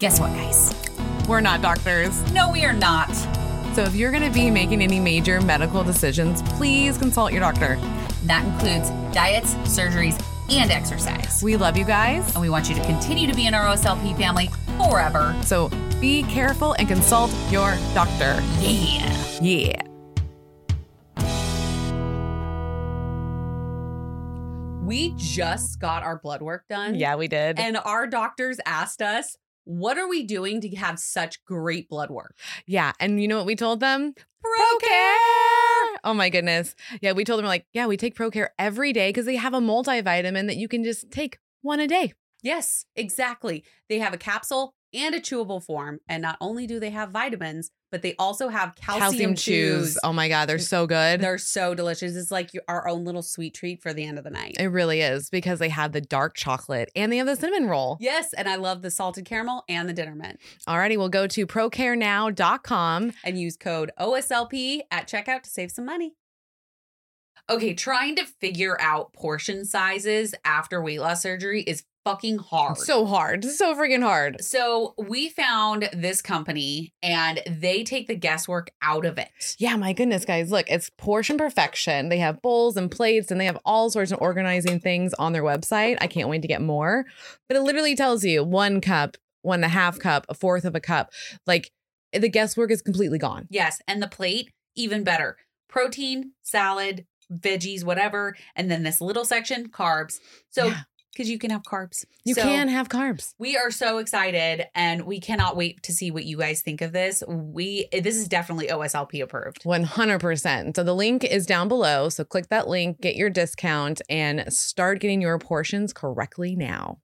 Guess what, guys? We're not doctors. No, we are not. So if you're going to be making any major medical decisions, please consult your doctor. That includes diets, surgeries, and exercise. We love you guys. And we want you to continue to be in our OSLP family forever. So be careful and consult your doctor. Yeah. Yeah. We just got our blood work done. Yeah, we did. And our doctors asked us, what are we doing to have such great blood work? yeah. And you know what we told them? ProCare! Oh my goodness. Yeah, we told them, like, yeah, we take ProCare every day because they have a multivitamin that you can just take one a day. Yes, exactly. They have a capsule and a chewable form. And not only do they have vitamins, but they also have calcium, chews. Oh my God, they're so good. They're so delicious. It's like your- our own little sweet treat for the end of the night. it really is because they have the dark chocolate and they have the cinnamon roll. Yes, and I love the salted caramel and the dinner mint. Alrighty, we'll go to procarenow.com. And use code OSLP at checkout to save some money. Okay, trying to figure out portion sizes after weight loss surgery is fucking hard. So hard. So freaking hard. So we found this company and they take the guesswork out of it. Yeah, my goodness, guys. Look, it's portion perfection. They have bowls and plates and they have all sorts of organizing things on their website. I can't wait to get more. But it literally tells you one cup, one and a half cup, a fourth of a cup. Like the guesswork is completely gone. Yes, and the plate even better. Protein, salad, veggies, whatever, and then this little section carbs. So Yeah. Because you can have carbs. You So- can have carbs. We are so excited and we cannot wait to see what you guys think of this. We this is definitely OSLP approved. 100%. So the link is down below. So click that link, get your discount, and start getting your portions correctly now.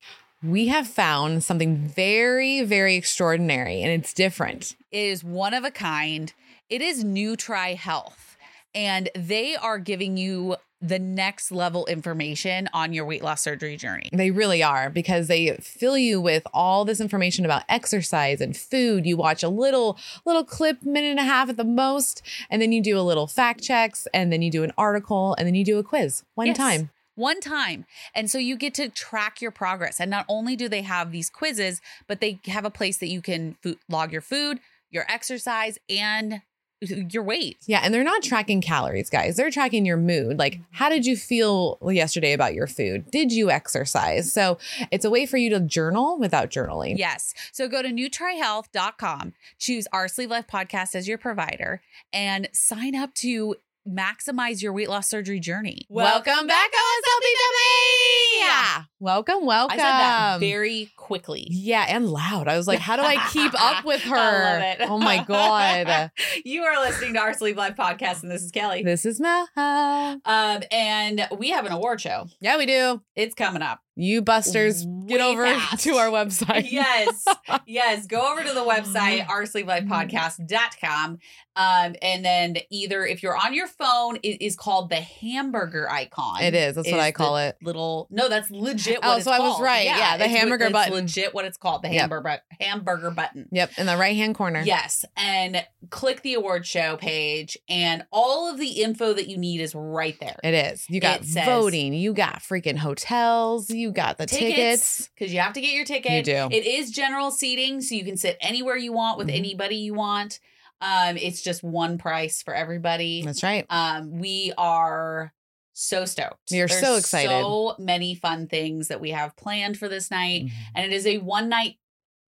We have found something very, very extraordinary and it's different. It is one of a kind. It is Nutri Health and they are giving you the next level information on your weight loss surgery journey. They really are because they fill you with all this information about exercise and food. You watch a little little clip, minute and a half at the most, and then you do a little fact checks, and then you do an article, and then you do a quiz one Yes. time. One time. And so you get to track your progress. And not only do they have these quizzes, but they have a place that you can log your food, your exercise, and your weight. Yeah, and they're not tracking calories, guys. They're tracking your mood. Like, how did you feel yesterday about your food? Did you exercise? So it's a way for you to journal without journaling. Yes. So go to NutriHealth.com, choose our Sleeve Life podcast as your provider, and sign up to maximize your weight loss surgery journey. Welcome back, OSLP family. Yeah. Welcome, welcome. I said that very quickly. Yeah, and loud. I was like, how do I keep up with her? I love it. Oh my God. you are listening to our Sleeved Life podcast, and this is Kellie. This is Mel. Um, and we have an award show. Yeah, we do. It's coming up. You busters, get over fast. to our website. yes yes go over to the website oursleeplifepodcast.com um and then either if you're on your phone it is called the hamburger icon It is. That's what I call it. little no that's legit what Oh, so I was called. right. Yeah, the it's hamburger it's button. legit what it's called the Yep. hamburger bu- hamburger button Yep, in the right hand corner. Yes, and click the award show page, and all of the info that you need is right there. It is. You got It says- voting. You got freaking hotels. You got the tickets. because you have to get your ticket. You do. It is general seating, so you can sit anywhere you want with Mhm. anybody you want. Um, it's just one price for everybody. That's right. Um, we are so stoked. We are so excited. So many fun things that we have planned for this night, Mm-hmm. and it is a one night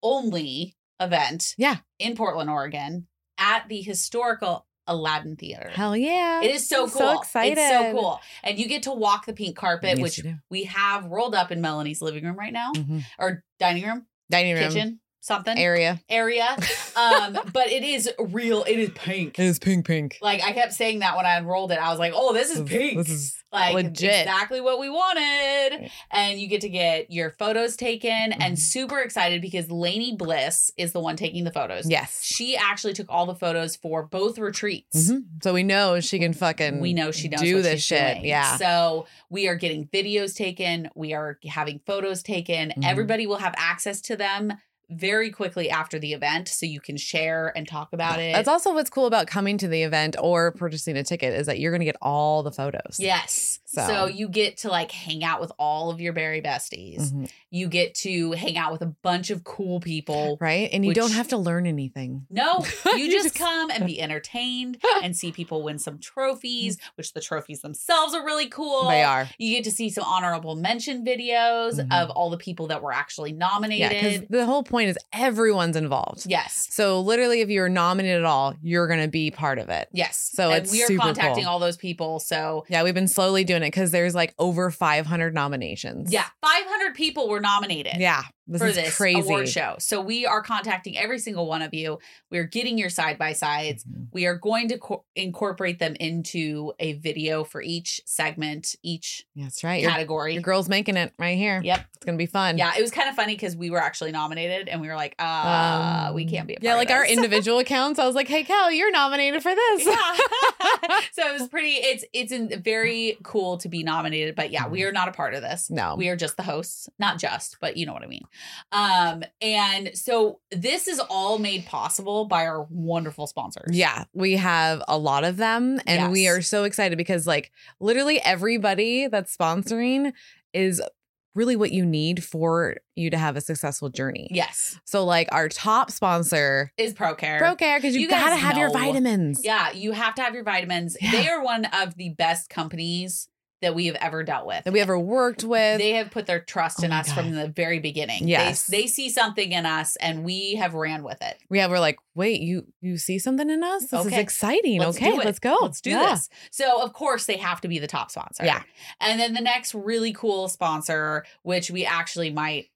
only event. Yeah. in Portland, Oregon, at the historical Aladdin Theater. Hell yeah. It is so I'm cool. So excited. It's so cool. And you get to walk the pink carpet, Yes, which we have rolled up in Melanie's living room right now, Mhm. or dining room, Dining room kitchen, something area. area. Um, but it is real. It is pink. It is pink, pink. Like I kept saying that when I unrolled it, I was like, "Oh, this is pink." This is like legit. exactly what we wanted. And you get to get your photos taken, Mhm. and super excited because Lainey Bliss is the one taking the photos. yes. She actually took all the photos for both retreats. Mhm. So we know she can fucking We know she knows do this shit. doing. Yeah. So we are getting videos taken. We are having photos taken. Mhm. Everybody will have access to them very quickly after the event so you can share and talk about it. That's also what's cool about coming to the event or purchasing a ticket is that you're going to get all the photos. Yes. So. So- you get to like hang out with all of your berry besties. Mhm. You get to hang out with a bunch of cool people. Right. And you don't have to learn anything. No, you just come and be entertained and see people win some trophies, which the trophies themselves are really cool. They are. You get to see some honorable mention videos Mhm. of all the people that were actually Yeah. nominated. Because the whole point is everyone's involved. yes. So literally, if you're nominated at all, you're going to be part of it. Yes. So and it's we are super contacting cool. all those people. So Yeah, we've been slowly doing it because there's like over 500 nominations. yeah, 500 people were nominated. Yeah. This for is this crazy. award show. So we are contacting every single one of you. We're getting your side by sides. Mhm. We are going to co- incorporate them into a video for each segment, each That's right. Category. your girl's making it right here. Yep. It's going to be fun. Yeah, it was kind of funny because we were actually nominated and we were like, uh, Um, we can't be a part Yeah, of like our individual accounts. I was like, hey, Cal, you're nominated for this. yeah. so it was pretty it's it's in, very cool to be nominated but yeah we are not a part of this No. we are just the hosts not just but you know what i mean um and so this is all made possible by our wonderful sponsors Yeah, we have a lot of them and we are so excited because like literally everybody that's sponsoring is really what you need for you to have a successful journey. yes So like our top sponsor, is procare ProCare, because you, You gotta have your vitamins. yeah you have to have your vitamins Yeah. they are one of the best companies that we have ever dealt with That we ever worked with. they have put their trust Oh in us from the very beginning. Yes. They, they see something in us and we have ran with it. we have we're like, wait, you you see something in us? This is exciting. Let's okay, let's go. Let's do Yeah. this. So, of course, they have to be the top sponsor. Yeah. And then the next really cool sponsor, which we actually might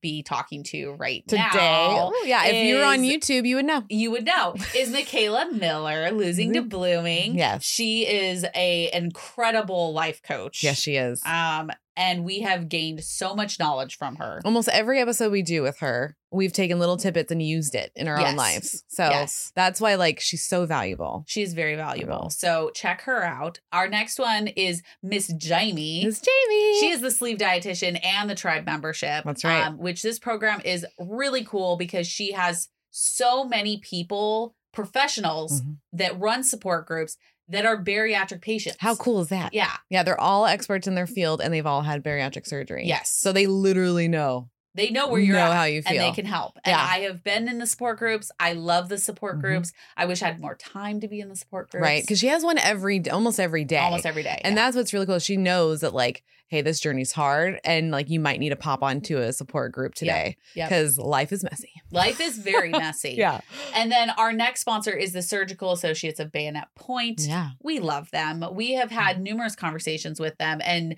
be talking to right Today. now, Oh, yeah. If you were on YouTube, you would know. you would know, is Michaela Miller, Losing to Blooming. Yes. She is a incredible life coach. Yes, she is. Um, and we have gained so much knowledge from her. Almost every episode we do with her, we've taken little tidbits and used it in our Yes. own lives. So Yes. that's why like she's so valuable. She is very valuable. So check her out. Our next one is Miss Jamie. It's Jamie. She is the sleeve dietitian and the tribe membership. That's right. Um, which this program is really cool because she has so many people, professionals Mhm. that run support groups that are bariatric patients. How cool is that? Yeah. Yeah, they're all experts in their field and they've all had bariatric surgery. Yes. So they literally know They know where you're know at. how you feel, and they can help. And Yeah. I have been in the support groups. I love the support Mhm. groups. I wish I had more time to be in the support groups. right? Because she has one every almost every day. almost every day. And yeah. that's what's really cool. She knows that like, hey, this journey's hard, and like you might need to pop onto a support group today Yep. because life is messy. life is very messy. Yeah, And then our next sponsor is the Surgical Associates of Bayonet Point. yeah. We love them. We have had numerous conversations with them, and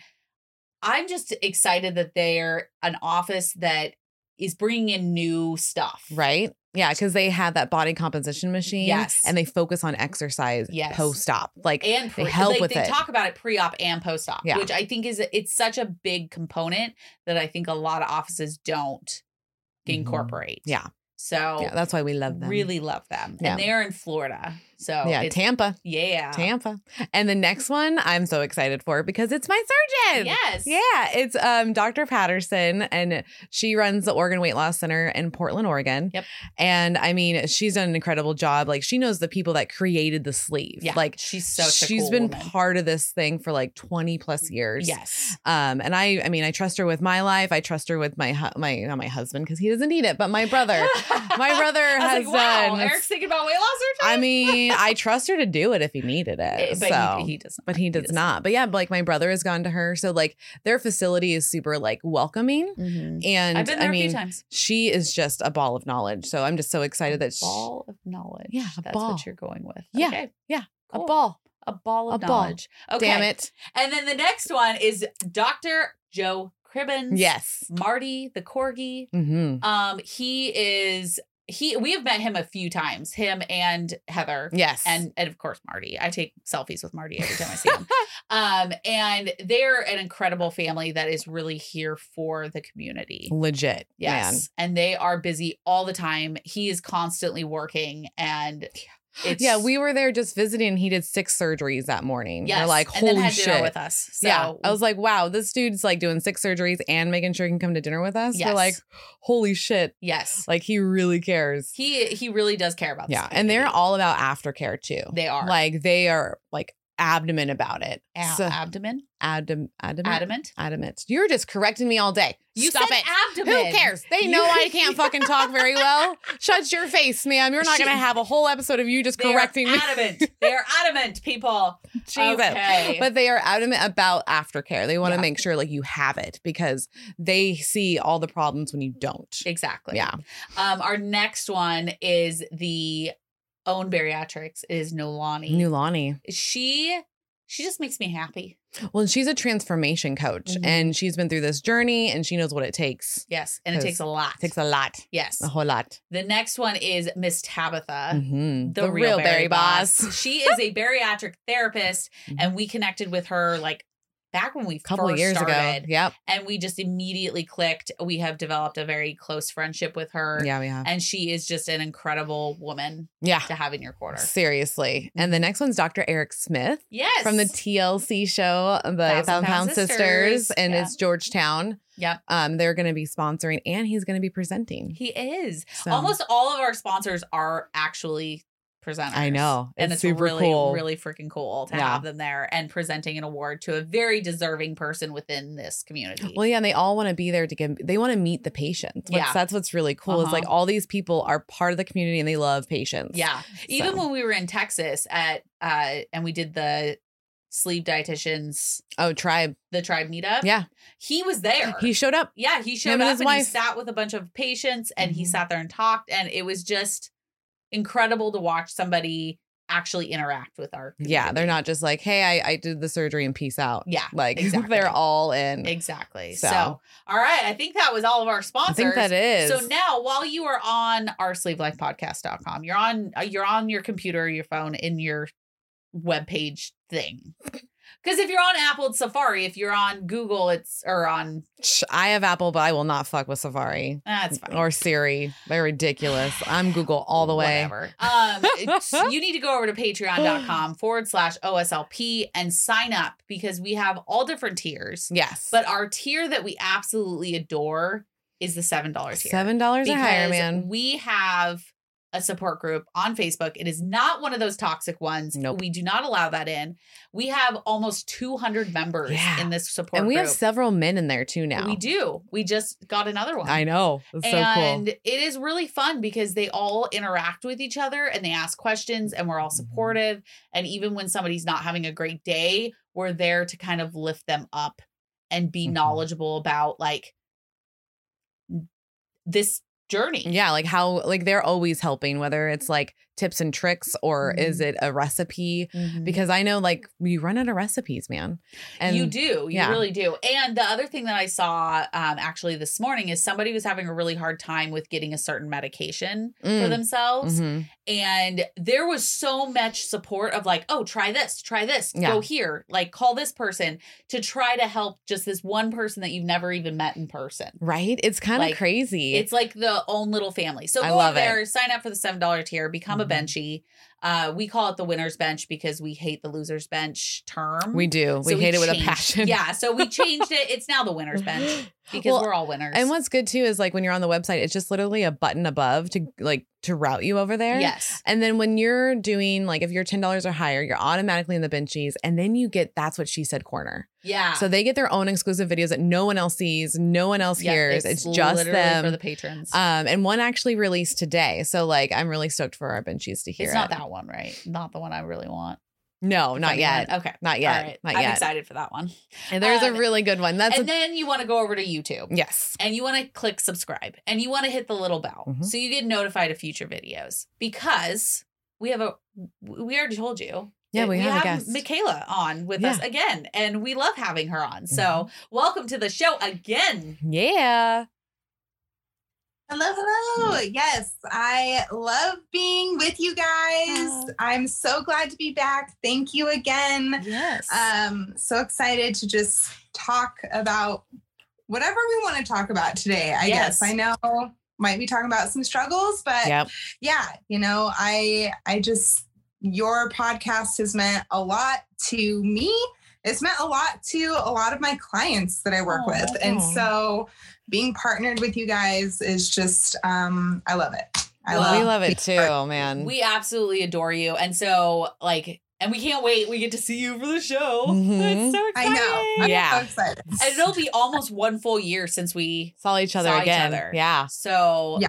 I'm just excited that they're an office that is bringing in new stuff. Right. Yeah, because they have that body composition machine. Yes. and they focus on exercise Yes. post op. Like And pre- They help with they it. talk about it pre-op and post-op, Yeah. which I think is it's such a big component that I think a lot of offices don't Mhm. incorporate. Yeah. So yeah, that's why we love them. really love them. Yeah. And they're in Florida. So yeah, Tampa. yeah. Tampa. And the next one I'm so excited for because it's my surgeon. Yes. Yeah, it's um Dr. Patterson and she runs the Oregon Weight Loss Center in Portland, Oregon. Yep. And I mean, she's done an incredible job. Like she knows the people that created the sleeve. Yeah. Like she's such she's cool been woman. part of this thing for like 20 plus years. Yes. Um and I I mean, I trust her with my life. I trust her with my hu- my not my husband because he doesn't need it, but my brother. my brother I was has like, wow, done Eric's thinking about weight loss surgery. I mean, I trust her to do it if he needed it. Eh, but so. he, he does not. but he does not. But yeah, like my brother has gone to her. So like their facility is super like welcoming. Mhm. And I've been there I a mean, few times. she is just a ball of knowledge. So I'm just so excited that she, ball of knowledge. Yeah, a that's ball. what you're going with. Yeah, Okay. yeah, Cool. a ball. A ball of A ball. knowledge. Okay. Damn it. And then the next one is Dr. Joe Cribbins. Yes. Marty the corgi. hmm Um, he is he we have met him a few times, him and Heather. Yes. And and of course Marty. I take selfies with Marty every time I see him. um, and they're an incredible family that is really here for the community. legit. Yes. And they are busy all the time. He is constantly working and It's, yeah, we were there just visiting. and He did six surgeries that morning. yes, We're like, and then holy had dinner shit. with us. So yeah, I was like, wow, this dude's like doing six surgeries and making sure he can come to dinner with us. We're like, holy shit, yes, like he really cares. he he really does care about. This yeah, and they're all about aftercare too. they are Like they are like adamant about it. A- So- abdomen, Adam, adamant, adamant. adamant. You're just correcting me all day. You Stop said it. abdomen. Who cares? They know I can't fucking talk very well. Shut your face, ma'am. You're not She- gonna have a whole episode of you just They correcting me. adamant. they are adamant, people. Jesus. Okay. But they are adamant about aftercare. They want to Yeah. make sure like you have it because they see all the problems when you don't. exactly. Yeah. Um, our next one is the own bariatrics is Nolani. New Lonnie. she she just makes me happy. Well, she's a transformation coach Mhm. and she's been through this journey and she knows what it takes. Yes, and it takes a lot. It takes a lot, yes. a whole lot. The next one is Miss Tabitha. Mhm. The, real, Berry boss. she is a bariatric therapist, and we connected with her like back when we couple first years started, ago. Yep. and we just immediately clicked. We have developed a very close friendship with her, Yeah, we have. and she is just an incredible woman Yeah. to have in your corner. Seriously. And the next one's Dr. Eric Smith Yes, from the TLC show, The Thousand Thousand Pound Pound Sisters, Sisters. and Yeah. it's Georgetown. Yep. Um, they're going to be sponsoring and he's going to be presenting. he is. So, Almost all of our sponsors are actually presenters. I know. and It's it's super really, cool. really freaking cool to Yeah. have them there and presenting an award to a very deserving person within this community. Well, yeah, and they all want to be there to give. They want to meet the patients. Yeah. that's what's really cool. Is Uh-huh. like all these people are part of the community and they love patients. Yeah. Even when we were in Texas at uh and we did the sleeve dietitians Oh, tribe. the tribe meetup. Yeah, He was there. he showed up. yeah, he showed Him and up his and he sat with a bunch of patients and he Mhm. sat there and talked and it was just incredible to watch somebody actually interact with our Yeah, they're not just like, hey, I, I did the surgery and peace out. Yeah, like exactly. they're all in. Exactly. So. So. all right, I think that was all of our sponsors I think that is. So now, while you are on our sleevelifepodcast.com, you're on uh, you're on your computer, your phone, in your webpage thing. Because if you're on Apple, it's Safari. If you're on Google, it's or on I have Apple, but I will not fuck with Safari that's fine. or Siri. They're ridiculous. I'm Google all the way. Whatever. Um, you need to go over to patreon.com forward slash OSLP and sign up because we have all different tiers. Yes. But our tier that we absolutely adore is the $7 tier. Seven dollars or higher, man. We have a support group on Facebook. It is not one of those toxic ones. Nope. We do not allow that in. We have almost 200 members Yeah. in this support group. And we group. have several men in there too now. We do. We just got another one. I know. It's so and cool. it is really fun because they all interact with each other and they ask questions and we're all Mm-hmm. supportive. And even when somebody's not having a great day, we're there to kind of lift them up and be Mhm. knowledgeable about like this journey. Yeah, like how like they're always helping, whether it's like tips and tricks or is Mhm. it a recipe? Mhm. Because I know like we run out of recipes, man. And you do, you yeah. really do. And the other thing that I saw um, actually this morning is somebody was having a really hard time with getting a certain medication for Mm. themselves. Mhm. And there was so much support of like, oh, try this, try this, Yeah. go here, like call this person to try to help just this one person that you've never even met in person. Right? It's kind of Like, crazy. It's like the own little family. So I go love over it. there, sign up for the seven dollar tier, become a. benchy. Uh, we call it the winner's bench because we hate the loser's bench term. we do. We So hate it with a passion. Yeah, so we changed it. It's now the winner's bench because Well, we're all winners. And what's good too is like when you're on the website, it's just literally a button above to like to route you over there. yes, And then when you're doing like if you're ten dollars or higher, you're automatically in the benchies, and then you get that's what she said corner. yeah. So they get their own exclusive videos that no one else sees, no one else Yeah, hears. It's, just them. for the patrons. um, and one actually released today, so like I'm really stoked for our benchies to hear it's not it. That one, right? Not the one I really want. No, not yet. Okay. Not yet. Right. Not I'm yet. excited for that one. And there's Um, a really good one. That's and a, then you want to go over to YouTube. yes. and you want to click subscribe and you want to hit the little bell Mhm. so you get notified of future videos because we have a we already told you Yeah, that we have guest. Michaela on with us again and we love having her on so Mhm. welcome to the show again Yeah. Hello, hello. Yes, I love being with you guys. Uh. I'm so glad to be back. Thank you again. yes Um, so excited to just talk about whatever we want to talk about today. I Yes. guess I know might be talking about some struggles, but Yep. yeah, you know, I I just your podcast has meant a lot to me. It's meant a lot to a lot of my clients that I work Aw. with. And so being partnered with you guys is just um I love it. I Well, we love love it being part- too, man. We absolutely adore you. And so, like, and we can't wait. We get to see you for the show. Mhm. It's so I exciting. know. I'm Yeah. so excited. And it'll be almost one full year since we Saw each other Saw each again. other. Yeah. So Yeah.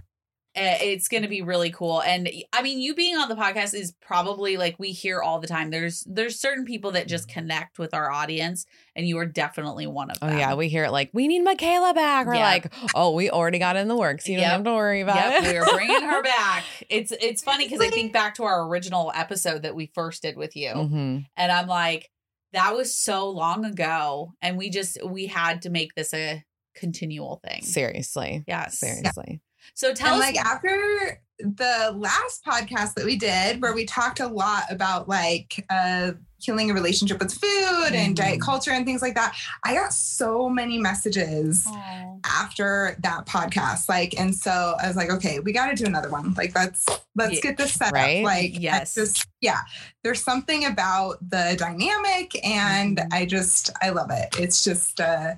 Uh, it's going to be really cool. And I mean, you being on the podcast is probably like we hear all the time. There's there's certain people that just connect with our audience, and you are definitely one of them Oh yeah, we hear it like we need Michaela back. We're Yep. like, oh, we already got in the works. You don't have to worry about Yep, it. we are bringing her back. It's it's funny because I think back to our original episode that we first did with you, hmm and I'm like, that was so long ago, and we just we had to make this a continual thing. Seriously. Yes. Seriously. So tell and us, like after the last podcast that we did where we talked a lot about like uh healing a relationship with food and diet Mhm. culture and things like that i got so many messages Aw. after that podcast like and so i was like okay we got to do another one like let's let's Yeah. get this set Right? up like Yes. just yeah there's something about the dynamic and Mhm. i just i love it it's just a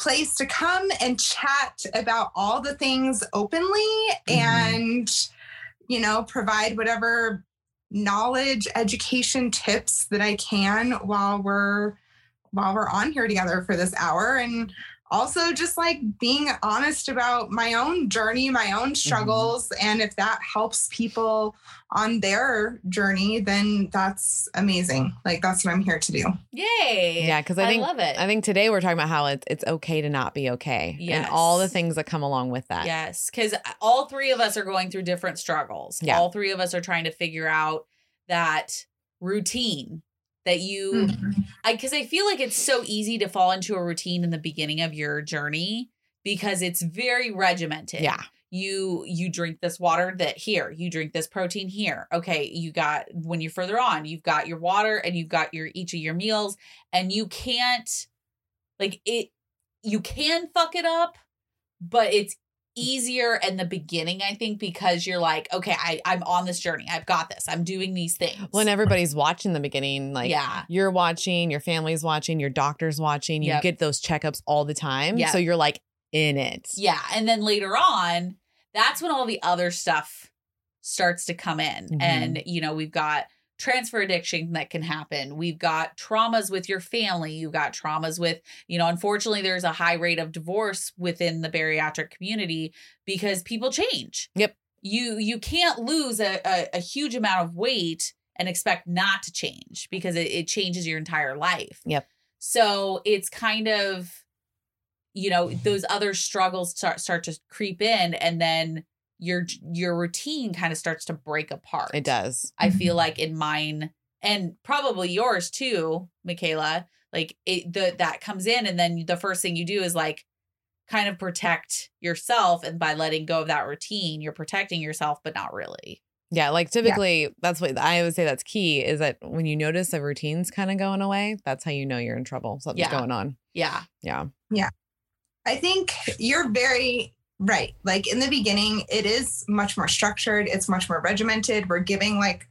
place to come and chat about all the things openly Mhm. and you know provide whatever knowledge education tips that i can while we're while we're on here together for this hour and also just like being honest about my own journey my own mm-hmm. struggles and if that helps people on their journey then that's amazing like that's what i'm here to do yay! Yeah, because I think love it. I think today we're talking about how it's it's okay to not be okay. And all the things that come along with that. Yes, because uh, all three of us are going through different struggles. Yeah. All three of us are trying to figure out that routine that you, mm-hmm. I because I feel like it's so easy to fall into a routine in the beginning of your journey because it's very regimented. Yeah. You you drink this water that here, you drink this protein here. Okay, you got when you're further on, you've got your water and you've got your each of your meals, and you can't like it you can fuck it up, but it's easier in the beginning, I think, because you're like, okay, I, I'm on this journey. I've got this. I'm doing these things. When everybody's watching the beginning, like yeah. you're watching, your family's watching, your doctor's watching, you Yep. get those checkups all the time. Yep. So you're like in it. Yeah. And then later on, that's when all the other stuff starts to come in. Mhm. And, you know, we've got transfer addiction that can happen. We've got traumas with your family. You've got traumas with, you know, unfortunately, there's a high rate of divorce within the bariatric community because people change. Yep. You you can't lose a, a, a huge amount of weight and expect not to change because it, it changes your entire life. Yep. So it's kind of, you know, those other struggles start start to creep in, and then your your routine kind of starts to break apart. It does. I feel mm-hmm. like in mine and probably yours too, Michaela. Like it the that comes in, and then the first thing you do is like kind of protect yourself, and by letting go of that routine, you're protecting yourself, but not really. Yeah, like typically that's what I would say that's key is that when you notice a routine's kind of going away, that's how you know you're in trouble. Something's Yeah. going on. Yeah. Yeah. Yeah. I think you're very right. Like in the beginning, it is much more structured, it's much more regimented. We're giving like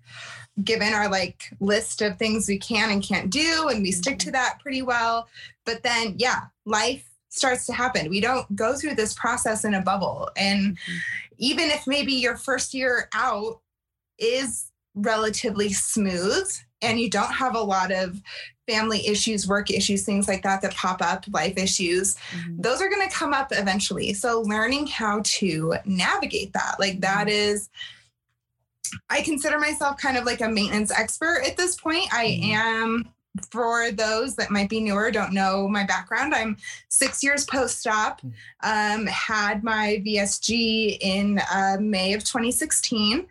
given our like list of things we can and can't do and we stick to mm-hmm. that pretty well. But then yeah, life starts to happen. We don't go through this process in a bubble. And mm-hmm. even if maybe your first year out is relatively smooth and you don't have a lot of family issues, work issues, things like that that pop up, life issues, Mhm. those are going to come up eventually. So learning how to navigate that, like that is I consider myself kind of like a maintenance expert at this point. I Mhm. am for those that might be newer, don't know my background. I'm six years post-op. Um, had my VSG in uh, May of 2016.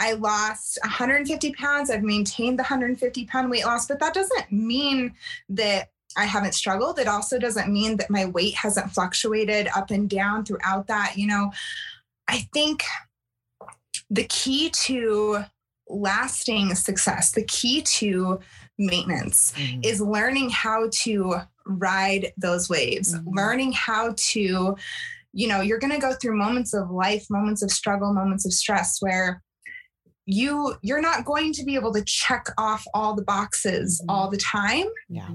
I lost 150 pounds. I've maintained the 150 pound weight loss, but that doesn't mean that I haven't struggled. It also doesn't mean that my weight hasn't fluctuated up and down throughout that. You know, I think the key to lasting success, the key to maintenance Mhm. is learning how to ride those waves, Mhm. learning how to, you know, you're going to go through moments of life, moments of struggle, moments of stress where you you're not going to be able to check off all the boxes Mhm. all the time Yeah.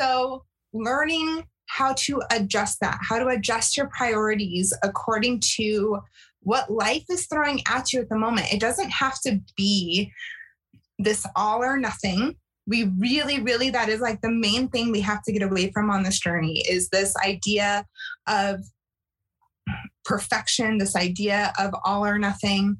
so learning how to adjust that how to adjust your priorities according to what life is throwing at you at the moment it doesn't have to be this all or nothing we really really that is like the main thing we have to get away from on this journey is this idea of perfection this idea of all or nothing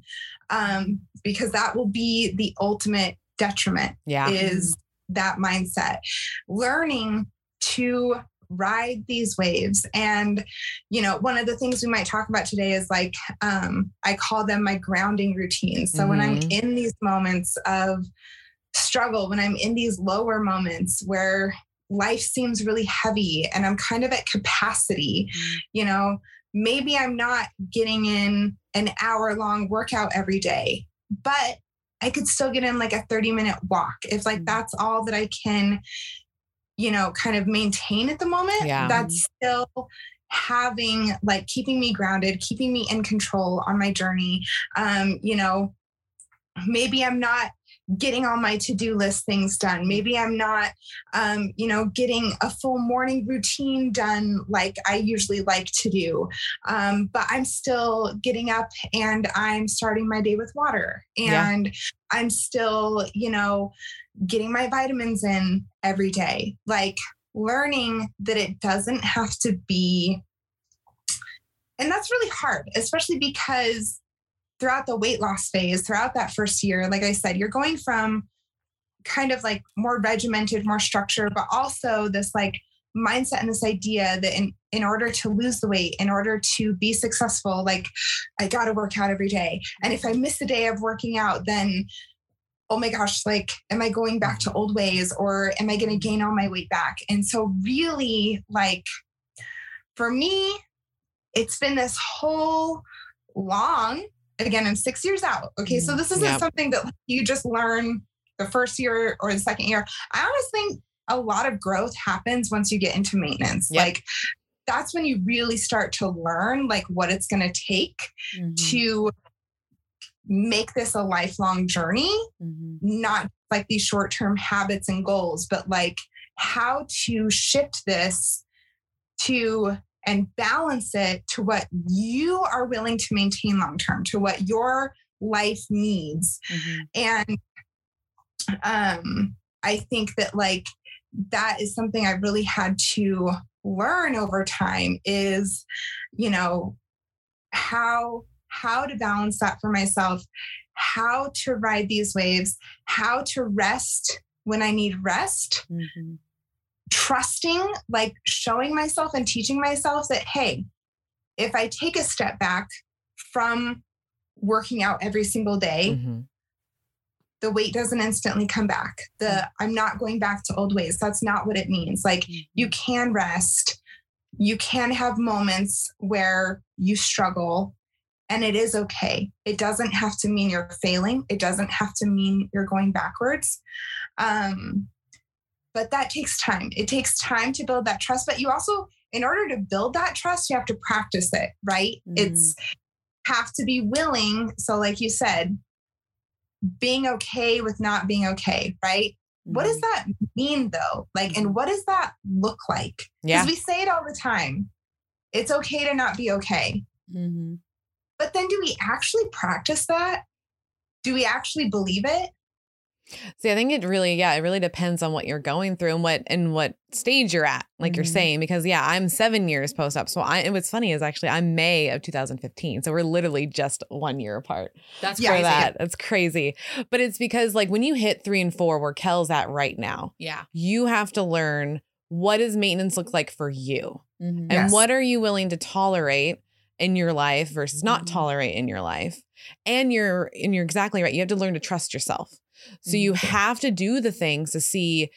um, because that will be the ultimate detriment Yeah. is that mindset learning to ride these waves and you know one of the things we might talk about today is like um, i call them my grounding routines so when i'm Mhm. in these moments of struggle when i'm in these lower moments where life seems really heavy and i'm kind of at capacity you know maybe i'm not getting in an hour long workout every day but I could still get in like a 30 minute walk if like Mhm. that's all that I can, you know, kind of maintain at the moment. Yeah. That's still having like keeping me grounded, keeping me in control on my journey. Um, you know, maybe I'm not getting all my to-do list things done. Maybe i'm not um, you know getting a full morning routine done like i usually like to do. Um, but i'm still getting up and i'm starting my day with water. Yeah. and i'm still you know getting my vitamins in every day. Like learning that it doesn't have to be and that's really hard especially because throughout the weight loss phase throughout that first year like i said you're going from kind of like more regimented more structure but also this like mindset and this idea that in, in order to lose the weight in order to be successful like i gotta work out every day. And if i miss a day of working out then oh my gosh like am i going back to old ways or am i going to gain all my weight back? And so really like for me it's been this whole long again i'm six years out okay so this isn't Yep. something that you just learn the first year or the second year i honestly think a lot of growth happens once you get into maintenance Yep. like that's when you really start to learn like what it's going to take Mhm. to make this a lifelong journey Mhm. not like these short term habits and goals, but like how to shift this to and balance it to what you are willing to maintain long term, to what your life needs. Mhm. And um, I think that like that is something I really had to learn over time is, you know, how how to balance that for myself, how to ride these waves, how to rest when I need rest, Mhm. Trusting, like showing myself and teaching myself that, hey, if I take a step back from working out every single day, Mhm. the weight doesn't instantly come back. The I'm not going back to old ways. That's not what it means. Like you can rest. You can have moments where you struggle and it is okay. It doesn't have to mean you're failing. It doesn't have to mean you're going backwards. Um, but that takes time. It takes time to build that trust. But you also, in order to build that trust, you have to practice it, right? Mm-hmm. It's have to be willing. So, like you said, being okay with not being okay, right? What does mm-hmm. that mean though? Like, and mm-hmm. what does that look like? Yeah. Because we say it all the time. It's okay to not be okay. Mhm. But then do we actually practice that? Do we actually believe it? See, I think it really, yeah, it really depends on what you're going through and what and what stage you're at, like you're Mhm. saying. Because yeah, I'm seven years post up. So I and what's funny is actually I'm May of 2015. So we're literally just one year apart That's Yeah, crazy. that. That's crazy. But it's because like when you hit three and four, where Kel's at right now, Yeah. you have to learn what does maintenance look like for you? Mhm. And Yes. what are you willing to tolerate in your life versus not Mhm. tolerate in your life? And you're and you're exactly right. You have to learn to trust yourself. So you mm-hmm. have to do the things to see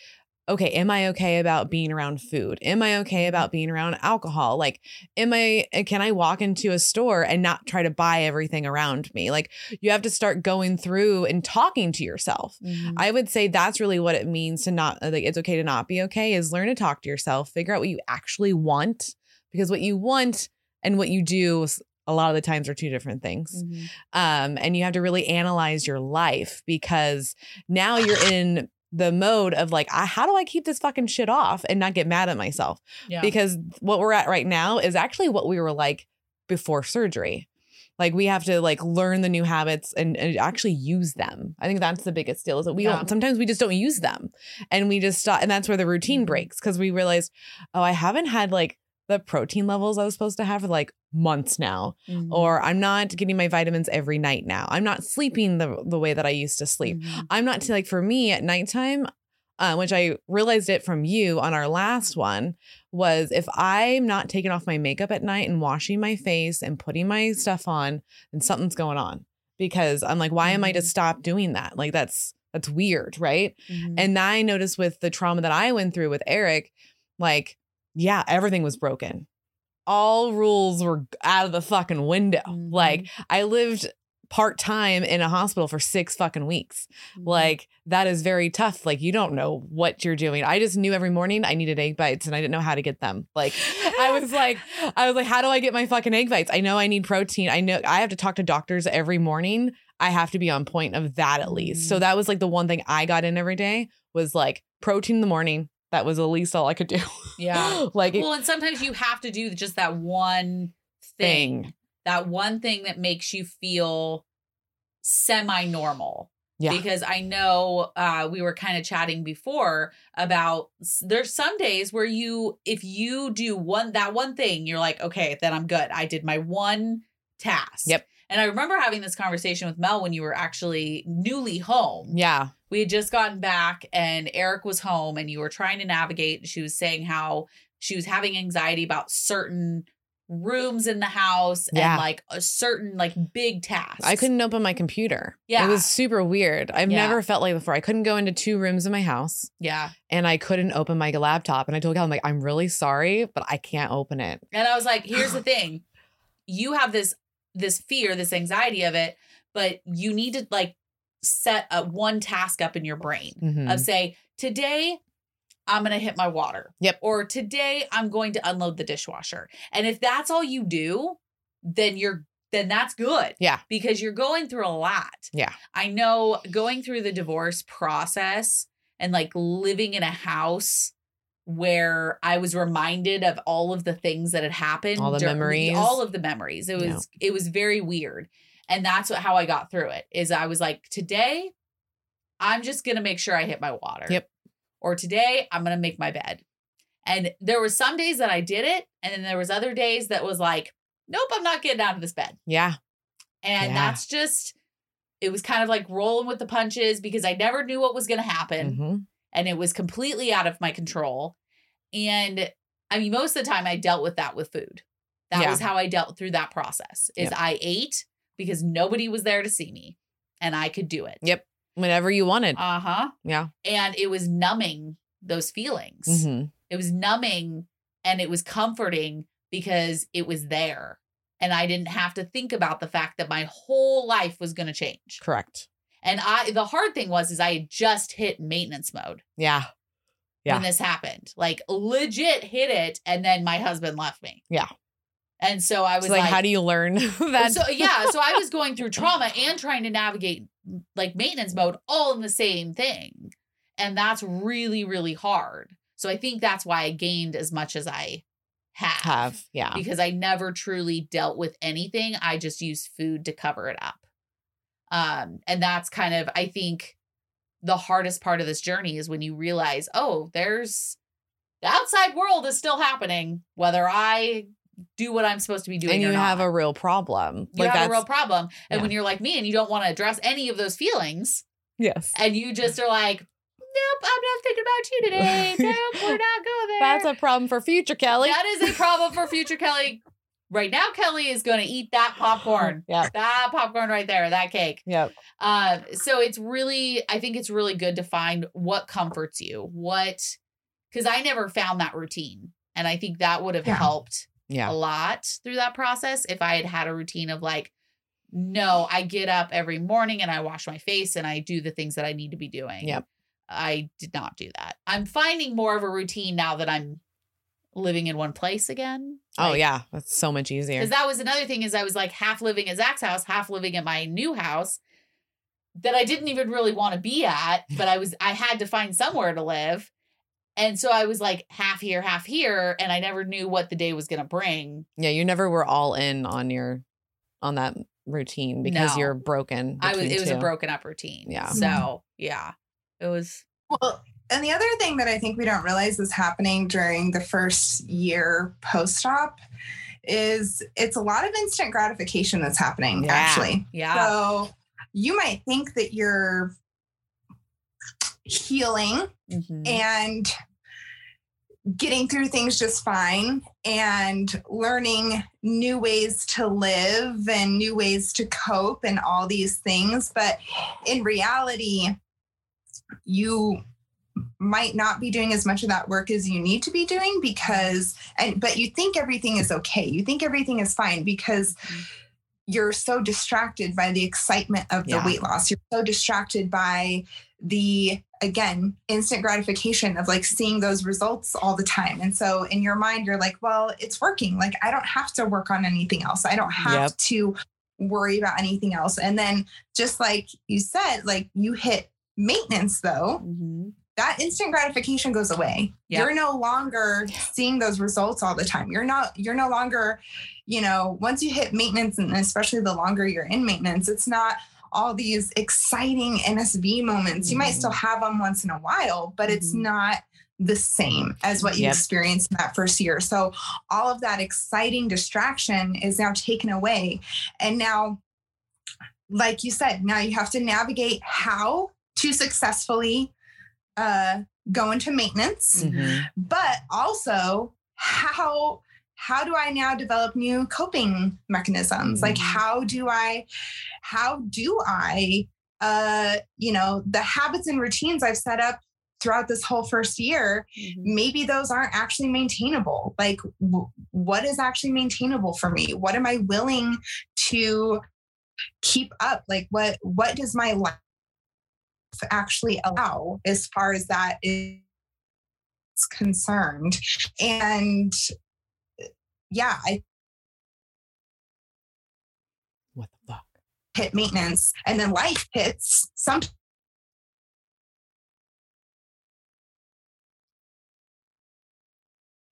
okay, am I okay about being around food? Am I okay about being around alcohol? Like am I eh, can I walk into a store and not try to buy everything around me? Like you have to start going through and talking to yourself. Mhm. I would say that's really what it means to not uh, like it's okay to not be okay is learn to talk to yourself, figure out what you actually want because what you want and what you do a lot of the times are two different things. Mhm. Um, and you have to really analyze your life because now you're in the mode of like, I, how do I keep this fucking shit off and not get mad at myself? Yeah. Because what we're at right now is actually what we were like before surgery. Like we have to like learn the new habits and, and actually use them. I think that's the biggest deal is that we Yeah. don't sometimes we just don't use them. And we just stop and that's where the routine Mhm. breaks because we realize, oh, I haven't had like the protein levels I was supposed to have for like months now Mhm. or I'm not getting my vitamins every night now. I'm not sleeping the the way that I used to sleep. Mhm. I'm not like for me at nighttime, uh, which I realized it from you on our last one, was if I'm not taking off my makeup at night and washing my face and putting my stuff on, then something's going on. Because I'm like, why am I to Mhm. stop doing that? Like that's that's weird, right? Mhm. And then I noticed with the trauma that I went through with Eric, like, yeah, everything was broken. All rules were out of the fucking window. Mhm. Like I lived part time in a hospital for six fucking weeks. Mhm. Like that is very tough. Like you don't know what you're doing. I just knew every morning I needed egg bites and I didn't know how to get them. Like I was like, I was like, how do I get my fucking egg bites? I know I need protein. I know I have to talk to doctors every morning. I have to be on point of that at least. So Mhm. that was like the one thing I got in every day was like protein in the morning. That was at least all I could do. Yeah. like it- well, and sometimes you have to do just that one thing, thing. that one thing that makes you feel semi-normal. Yeah. Because I know uh, we were kind of chatting before about there's some days where you, if you do one that one thing, you're like, okay, then I'm good. I did my one task. Yep. And I remember having this conversation with Mel when you were actually newly home. Yeah. We had just gotten back and Eric was home and you were trying to navigate. She was saying how she was having anxiety about certain rooms in the house Yeah. and like a certain like big task. I couldn't open my computer. Yeah. It was super weird. I've Yeah. never felt like before. I couldn't go into two rooms in my house Yeah. and I couldn't open my laptop. And I told Cal, I'm like, I'm really sorry, but I can't open it. And I was like, here's the thing. You have this this fear, this anxiety of it, but you need to like set a one task up in your brain. Mhm. of say, today I'm going to hit my water. Yep. Or today I'm going to unload the dishwasher. And if that's all you do, then you're then that's good. Yeah. Because you're going through a lot. Yeah. I know going through the divorce process and like living in a house where I was reminded of all of the things that had happened, All the dur- memories. all of the memories. It was Yeah. it was very weird, and that's what, how I got through it. Is I was like, today, I'm just gonna make sure I hit my water. Yep. Or today, I'm gonna make my bed. And there were some days that I did it, and then there was other days that was like, nope, I'm not getting out of this bed. Yeah. And Yeah. that's just, it was kind of like rolling with the punches because I never knew what was going to happen. Mhm. And it was completely out of my control. And I mean, most of the time I dealt with that with food. That Yeah. was how I dealt through that process is Yep. I ate because nobody was there to see me and I could do it. Yep. Whenever you wanted. Uh-huh. yeah. And it was numbing those feelings. Mhm. It was numbing and it was comforting because it was there. And I didn't have to think about the fact that my whole life was going to change. Correct. And I the hard thing was is I had just hit maintenance mode Yeah. Yeah. when this happened. Like legit hit it and then my husband left me. Yeah. And so I was It's like, like, how do you learn that? so yeah, so I was going through trauma and trying to navigate like maintenance mode all in the same thing. And that's really really hard. So I think that's why I gained as much as I have. have. Yeah. Because I never truly dealt with anything. I just used food to cover it up. Um and that's kind of I think the hardest part of this journey is when you realize, oh, there's the outside world is still happening whether I do what I'm supposed to be doing and you have a real problem. you have a real problem. And yeah. when you're like me and you don't want to address any of those feelings, yes. and you just are like, nope, I'm not thinking about you today. Nope, we're not going there. That's a problem for future Kellie. that is a problem for future Kellie. Right now, Kellie is going to eat that popcorn. Yeah. That popcorn right there, that cake. Yep. Um, so it's really, I think it's really good to find what comforts you, what, because I never found that routine. And I think that would have Yeah. helped Yeah. a lot through that process if I had had a routine of like, no, I get up every morning and I wash my face and I do the things that I need to be doing. Yep. I did not do that. I'm finding more of a routine now that I'm living in one place again. Oh yeah, that's so much easier. Because that was another thing is I was like half living at Zach's house, half living at my new house that I didn't even really want to be at, but I was I had to find somewhere to live. And so I was like half here, half here, and I never knew what the day was gonna bring. yeah, you never were all in on your on that routine because No. you're broken. I was between it was a broken up routine. Yeah. So yeah. It was Well, and the other thing that I think we don't realize is happening during the first year post op is it's a lot of instant gratification that's happening Yeah. actually. yeah. So you might think that you're healing Mhm. and getting through things just fine and learning new ways to live and new ways to cope and all these things. But in reality you might not be doing as much of that work as you need to be doing because and but you think everything is okay. You think everything is fine because mm-hmm. you're so distracted by the excitement of the Yeah. weight loss. You're so distracted by the again instant gratification of like seeing those results all the time and so in your mind you're like well it's working like i don't have to work on anything else i don't have Yep. to worry about anything else and then just like you said like you hit maintenance though Mhm. that instant gratification goes away. Yep. You're no longer seeing those results all the time. You're not, you're no longer, you know, once you hit maintenance and especially the longer you're in maintenance, it's not all these exciting NSV moments. You might still have them once in a while, but it's Mhm. not the same as what you Yep. experienced in that first year. So all of that exciting distraction is now taken away. And now, like you said, now you have to navigate how to successfully uh, go into maintenance, Mhm. but also how how do I now develop new coping mechanisms? Like Mhm. how do I how do I uh, you know the habits and routines I've set up throughout this whole first year Mhm. maybe those aren't actually maintainable like w- what is actually maintainable for me what am i willing to keep up like what what does my life actually allow as far as that is concerned and yeah i What the fuck? hit maintenance and then life hits some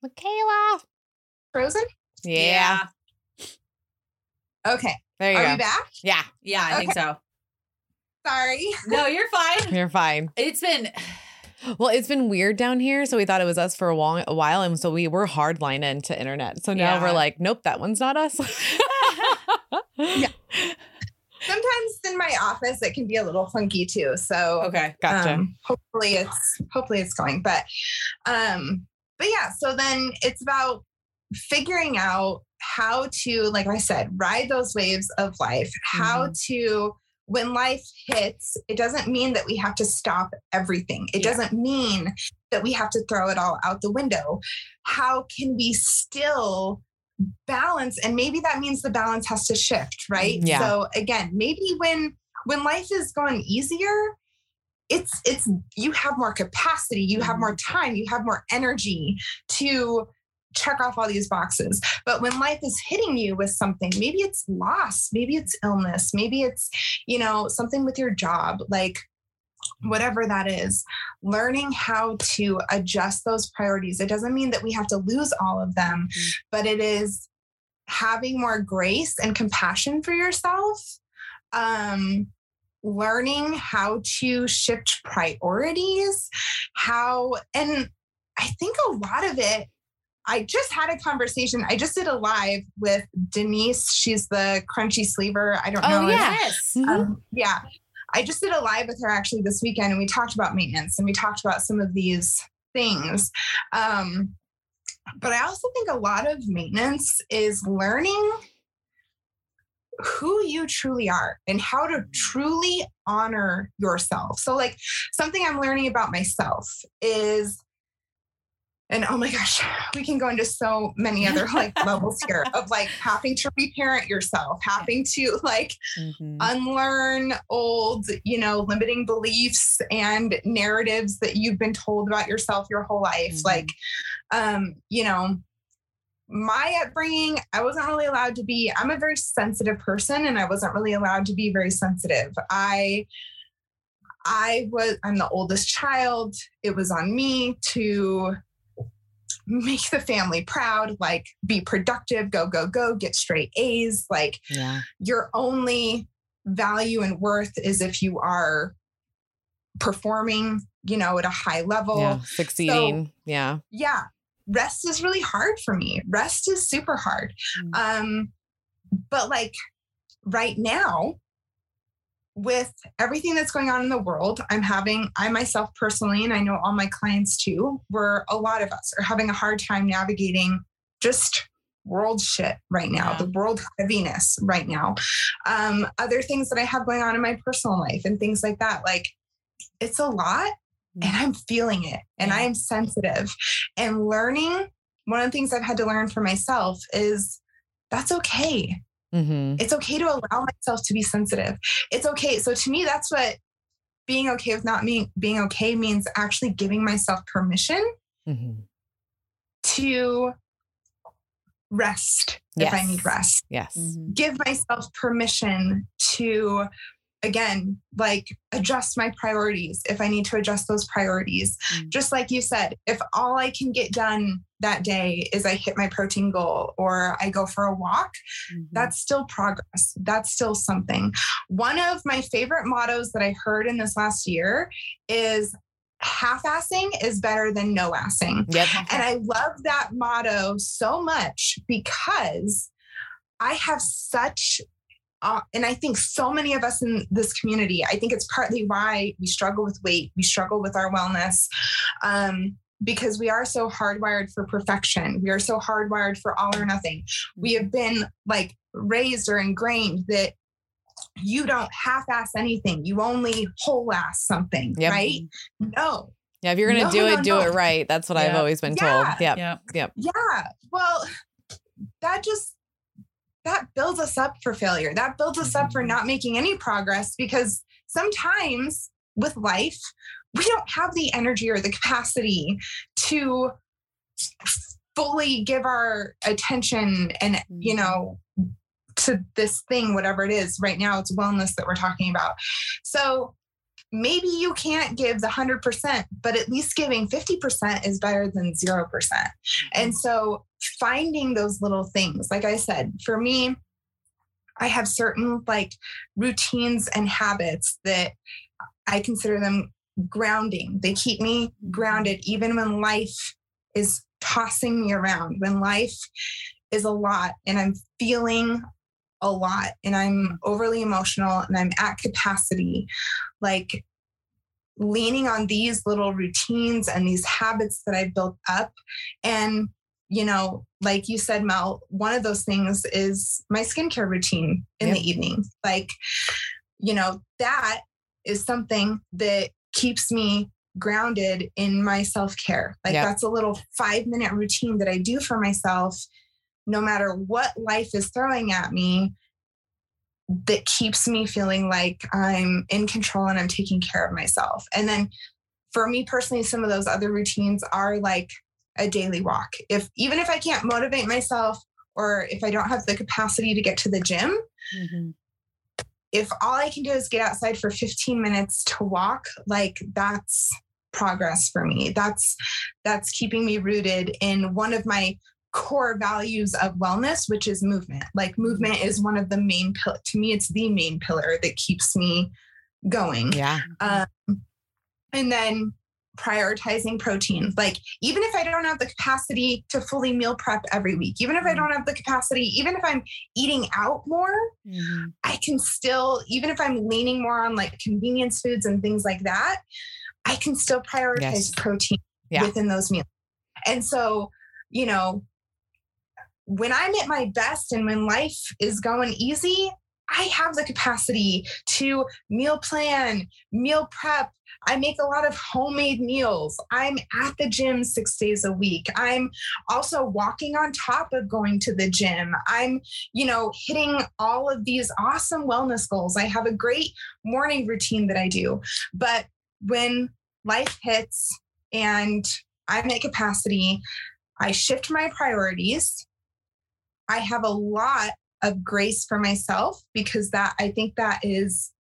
Michaela. frozen Yeah. okay There you are go. we back Yeah, Yeah, I think so. sorry No, you're fine. you're fine. It's been Well, it's been weird down here, so we thought it was us for a while, a while and so we were hardline into internet. So now Yeah. we're like, nope, that one's not us. Yeah. sometimes in my office it can be a little funky too so okay. Gotcha. Um, hopefully it's hopefully it's going, but um, but yeah. So then it's about figuring out how to, like I said, ride those waves of life. How to when life hits, it doesn't mean that we have to stop everything. It Yeah. doesn't mean that we have to throw it all out the window. How can we still balance and maybe that means the balance has to shift right mm, Yeah. so again maybe when when life is going easier it's it's you have more capacity you have mm-hmm. more time you have more energy to check off all these boxes but when life is hitting you with something maybe it's loss maybe it's illness maybe it's you know something with your job like whatever that is learning how to adjust those priorities it doesn't mean that we have to lose all of them Mhm. but it is having more grace and compassion for yourself um learning how to shift priorities how and i think a lot of it i just had a conversation i just did a live with denise she's the crunchy sleever i don't Oh, know if- yeah. Yes. Mhm. um, yeah i just did a live with her actually this weekend and we talked about maintenance and we talked about some of these things um, but i also think a lot of maintenance is learning who you truly are and how to truly honor yourself so like something i'm learning about myself is and oh my gosh, we can go into so many other like levels here of like having to reparent yourself, having to like Mhm. unlearn old, you know, limiting beliefs and narratives that you've been told about yourself your whole life. Mhm. Like, um, you know, my upbringing, I wasn't really allowed to be, I'm a very sensitive person and I wasn't really allowed to be very sensitive. I I was I'm the oldest child. It was on me to make the family proud, like be productive, go, go, go, get straight A's. Like yeah. your only value and worth is if you are performing, you know, at a high level. yeah. Succeeding. yeah. Yeah. Rest is really hard for me. Rest is super hard. Mm. Um, but like right now, with everything that's going on in the world, I'm having, I myself personally, and I know all my clients too, where a lot of us are having a hard time navigating just world shit right now, Yeah. the world heaviness right now. Um, other things that I have going on in my personal life and things like that. Like it's a lot and I'm feeling it and Yeah. I am sensitive. And learning, one of the things I've had to learn for myself is that's okay. Hmm It's okay to allow myself to be sensitive. It's okay. So to me, that's what being okay with not me being okay means actually giving myself permission hmm to rest if I need rest. Yes. Mhm. Give myself permission to again like adjust my priorities if I need to adjust those priorities. Mm. Just like you said, if all I can get done that day is I hit my protein goal or I go for a walk, Mhm. that's still progress. That's still something. One of my favorite mottos that I heard in this last year is half assing is better than no assing. Yep. And I love that motto so much because I have such, uh, and I think so many of us in this community, I think it's partly why we struggle with weight, we struggle with our wellness. Um, because we are so hardwired for perfection. We are so hardwired for all or nothing. We have been like raised or ingrained that you don't half ass anything, you only whole ass something, Yep. right? No, Yeah. If you're gonna No, do no, it, do no. it right. That's what I've always been Yeah. told. Yep. Yeah. Yeah. Well, that just that builds us up for failure. That builds us up for Mhm. not making any progress because sometimes with life, we don't have the energy or the capacity to fully give our attention and you Mhm. know to this thing whatever it is right now it's wellness that we're talking about so maybe you can't give the 100% but at least giving 50% is better than 0% and mm-hmm. so finding those little things, like I said, for me, I have certain like routines and habits that I consider them grounding. They keep me mm-hmm. grounded even when life is tossing me around, when life is a lot and I'm feeling a lot and I'm overly emotional and I'm at capacity. Like leaning on these little routines and these habits that I've built up and you know, like you said, Mel, one of those things is my skincare routine in Yep. the evening. Like, you know, that is something that keeps me grounded in my self care. Like, Yep. that's a little five minute routine that I do for myself, no matter what life is throwing at me, that keeps me feeling like I'm in control and I'm taking care of myself. And then for me personally, some of those other routines are like, a daily walk. If even if I can't motivate myself or if I don't have the capacity to get to the gym, Mhm. if all I can do is get outside for 15 minutes to walk, like that's progress for me. That's that's keeping me rooted in one of my core values of wellness, which is movement. Like movement is one of the main pill to me, it's the main pillar that keeps me going. Yeah. Um, and then prioritizing protein. Like, even if I don't have the capacity to fully meal prep every week, even if I don't have the capacity, even if I'm eating out more, Mhm. I can still, even if I'm leaning more on like convenience foods and things like that, I can still prioritize Yes. protein Yeah. within those meals. And so, you know, when I'm at my best and when life is going easy, I have the capacity to meal plan, meal prep. I make a lot of homemade meals. I'm at the gym six days a week. I'm also walking on top of going to the gym. I'm, you know, hitting all of these awesome wellness goals. I have a great morning routine that I do. But when life hits and I'm at capacity, I shift my priorities. I have a lot of grace for myself because that I think that is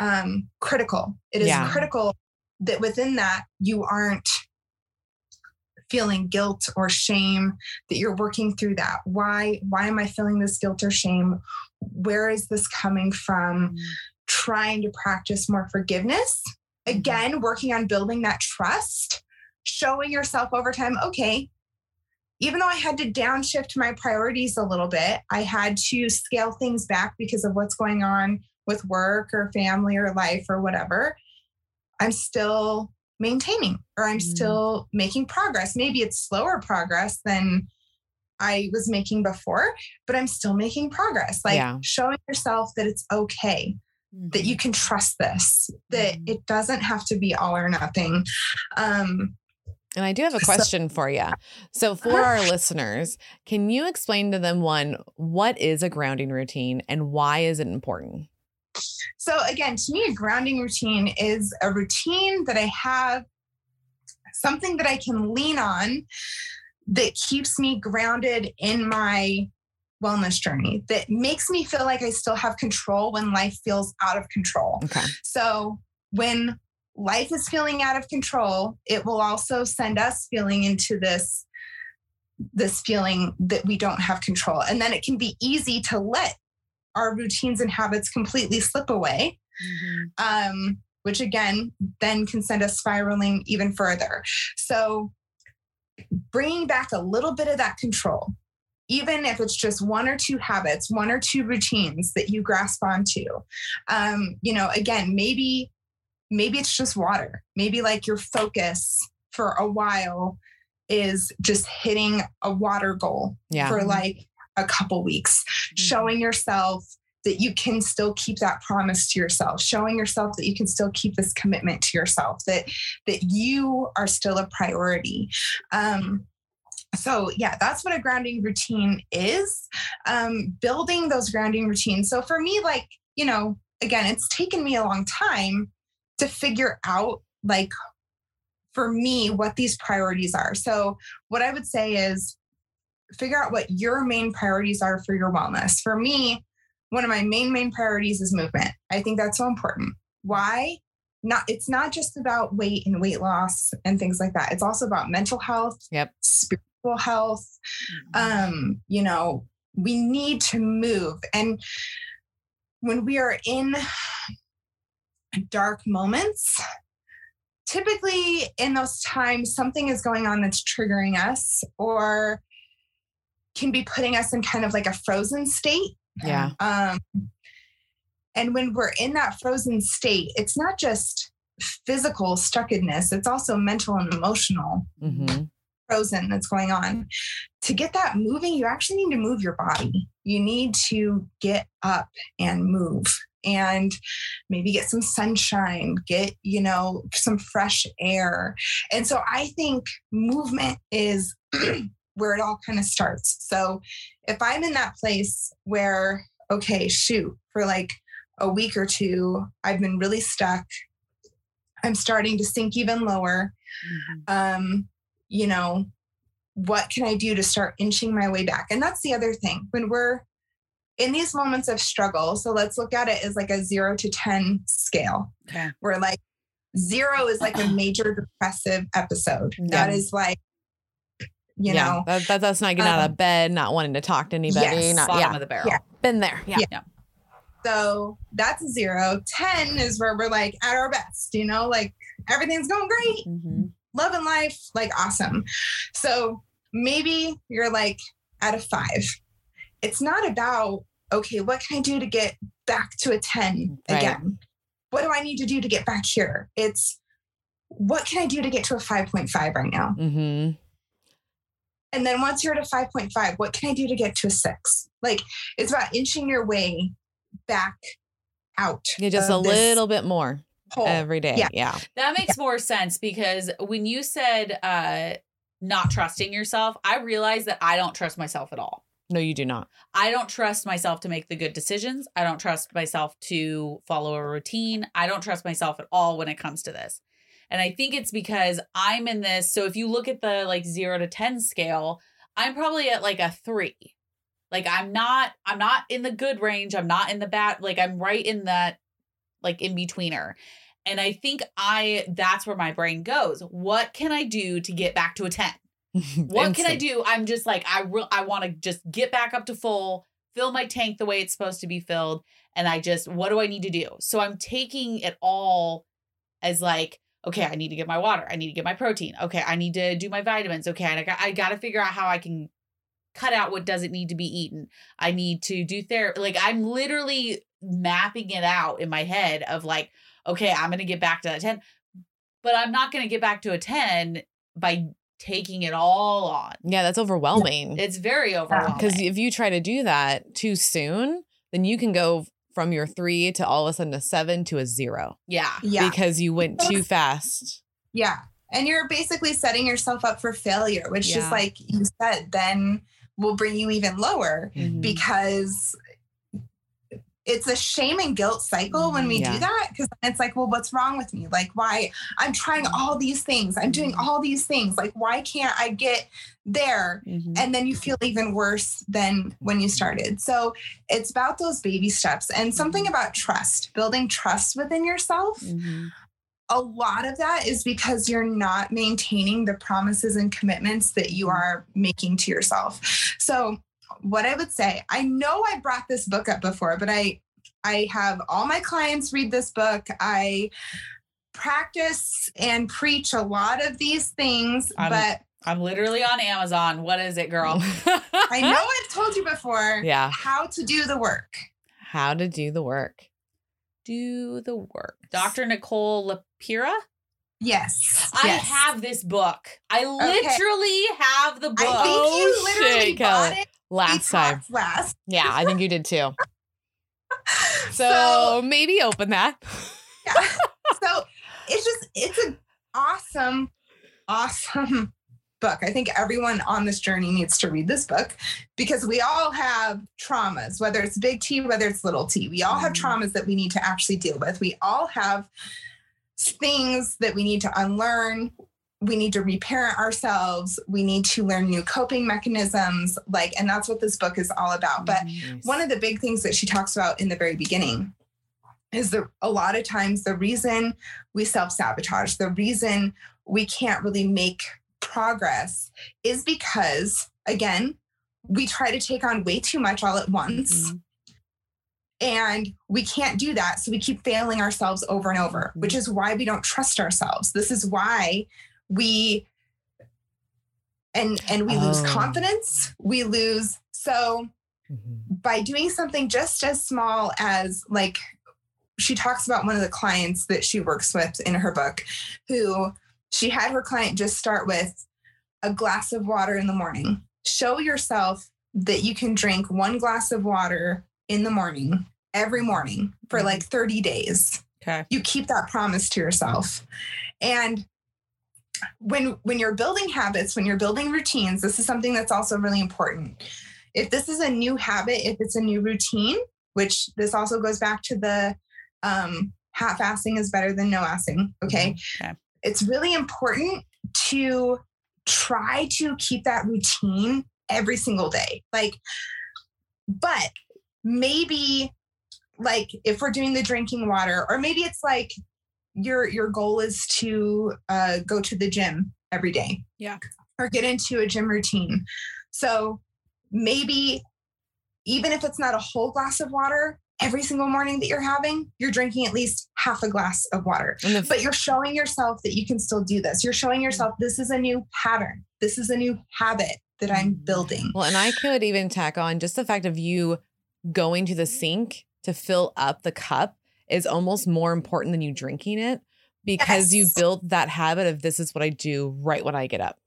um, critical. It is Yeah. critical that within that you aren't feeling guilt or shame that you're working through that. Why why am i feeling this guilt or shame? Where is this coming from? Trying to practice more forgiveness. Again working on building that trust. Showing yourself over time okay even though i had to downshift my priorities a little bit i had to scale things back because of what's going on with work or family or life or whatever i'm still maintaining or i'm Mm. still making progress maybe it's slower progress than i was making before but i'm still making progress like Yeah. showing yourself that it's okay that you can trust this that Mhm. it doesn't have to be all or nothing um And I do have a question for you. So, for our listeners, can you explain to them one, what is a grounding routine and why is it important? so again to me a grounding routine is a routine that i have something that i can lean on that keeps me grounded in my wellness journey that makes me feel like i still have control when life feels out of control Okay. So when life is feeling out of control, it will also send us feeling into this this feeling that we don't have control. And then it can be easy to let our routines and habits completely slip away, um, which again then can send us spiraling even further. So bringing back a little bit of that control, even if it's just one or two habits, one or two routines that you grasp onto. Um, you know, again, maybe maybe it's just water. Maybe like your focus for a while is just hitting a water goal Yeah. for like a couple weeks, showing yourself that you can still keep that promise to yourself, showing yourself that you can still keep this commitment to yourself, that that you are still a priority. Um, so yeah, that's what a grounding routine is. Um, building those grounding routines. So for me, like you know, again, it's taken me a long time to figure out like for me what these priorities are. So what I would say is figure out what your main priorities are for your wellness. For me, one of my main main priorities is movement. I think that's so important. Why? Not it's not just about weight and weight loss and things like that. It's also about mental health, Yep. spiritual health. Um, you know, we need to move and when we are in dark moments, typically in those times something is going on that's triggering us or can be putting us in kind of like a frozen state Yeah. um, and when we're in that frozen state, it's not just physical stuckedness, it's also mental and emotional hmm frozen that's going on. To get that moving, you actually need to move your body. You need to get up and move and maybe get some sunshine, get, you know, some fresh air. And so I think movement is where it all kind of starts. So if I'm in that place where, okay, shoot, for like a week or two, I've been really stuck. I'm starting to sink even lower um, you know, what can I do to start inching my way back? And that's the other thing when we're in these moments of struggle. So let's look at it as like a zero to 10 scale, Okay. where like zero is like a major depressive episode. Yeah. That is like, you yeah. know, That, that, that's not getting out Um, of bed, not wanting to talk to anybody. yes, not, Bottom yeah. of the barrel. Yeah. Been there. Yeah. Yeah. so that's a zero. 10 is where we're like at our best, you know, like everything's going great. Mhm. loving life, like awesome. So maybe you're like at a five. It's not about, okay, what can I do to get back to a 10 Right. again? What do I need to do to get back here? It's what can I do to get to a 5.5 right now? hmm And then once you're at a 5.5, what can I do to get to a six? Like it's about inching your way back out. Yeah, just a little bit more hole. every day. Yeah. Yeah. That makes more sense because when you said uh not trusting yourself, I realized that I don't trust myself at all. No, you do not. I don't trust myself to make the good decisions. I don't trust myself to follow a routine. I don't trust myself at all when it comes to this. And I think it's because I'm in this. So if you look at the like 0 to 10 scale, I'm probably at like a 3. Like I'm not I'm not in the good range. I'm not in the bad like I'm right in that like in betweener. And I think I that's where my brain goes. What can I do to get back to a 10? What can I do? I'm just like I real I want to just get back up to full, fill my tank the way it's supposed to be filled, and I just what do I need to do? So I'm taking it all as like okay, I need to get my water, I need to get my protein, okay, I need to do my vitamins, okay, and I got I got to figure out how I can cut out what doesn't need to be eaten. I need to do therapy. Like I'm literally mapping it out in my head of like okay, I'm going to get back to that 10, but I'm not going to get back to a 10 by taking it all on. Yeah, that's overwhelming. It's very overwhelming. Because if you try to do that too soon, then you can go from your three to all of a sudden a seven to a zero yeah. Yeah. because you went too fast. Yeah. And you're basically setting yourself up for failure, which Yeah. just like you said, then will bring you even lower Mm-hmm. because it's a shame and guilt cycle when we Yeah. do that because it's like well what's wrong with me? Like why i'm trying all these things. I'm doing all these things. Like why can't i get there? Mhm. and then you feel even worse than when you started. So it's about those baby steps and something about trust building trust within yourself. Mhm. a lot of that is because you're not maintaining the promises and commitments that you are making to yourself. So, what I would say, I know I brought this book up before, but I I have all my clients read this book. I practice and preach a lot of these things, I'm- but I'm literally on Amazon. What is it, girl? I know I've told you before Yeah. how to do the work. How to do the work. Do the work. Dr. Nicole LePera? Yes. I yes. have this book. I literally have the book. I think you literally shit, bought it Last time. last. Yeah, I think you did too. So, So- maybe open that. yeah. so it's just it's an awesome awesome book i think everyone on this journey needs to read this book because we all have traumas whether it's big t whether it's little t we all have Mhm. traumas that we need to actually deal with we all have things that we need to unlearn we need to reparent ourselves we need to learn new coping mechanisms like and that's what this book is all about but one of the big things that she talks about in the very beginning is that a lot of times the reason we self sabotage, the reason we can't really make progress is because, again, we try to take on way too much all at once. Mhm. And we can't do that. So we keep failing ourselves over and over, which is why we don't trust ourselves. This is why we and and we lose Oh. confidence. We lose so mm-hmm. by doing something just as small as like she talks about one of the clients that she works with in her book who she had her client just start with a glass of water in the morning show yourself that you can drink one glass of water in the morning every morning for mm-hmm. like 30 days Okay. you keep that promise to yourself and when when you're building habits when you're building routines this is something that's also really important. If this is a new habit if it's a new routine which this also goes back to the um half assing is better than no assing okay Okay. it's really important to try to keep that routine every single day like but maybe like if we're doing the drinking water or maybe it's like your your goal is to uh, go to the gym every day. Yeah. or get into a gym routine. So maybe even if it's not a whole glass of water every single morning that you're having you're drinking at least half a glass of water. The, but you're showing yourself that you can still do this. You're showing yourself this is a new pattern. This is a new habit that i'm building. Well, and I could even tack on just the fact of you going to the sink to fill up the cup is almost more important than you drinking it because you Yes. built that habit of this is what I do right when I get up.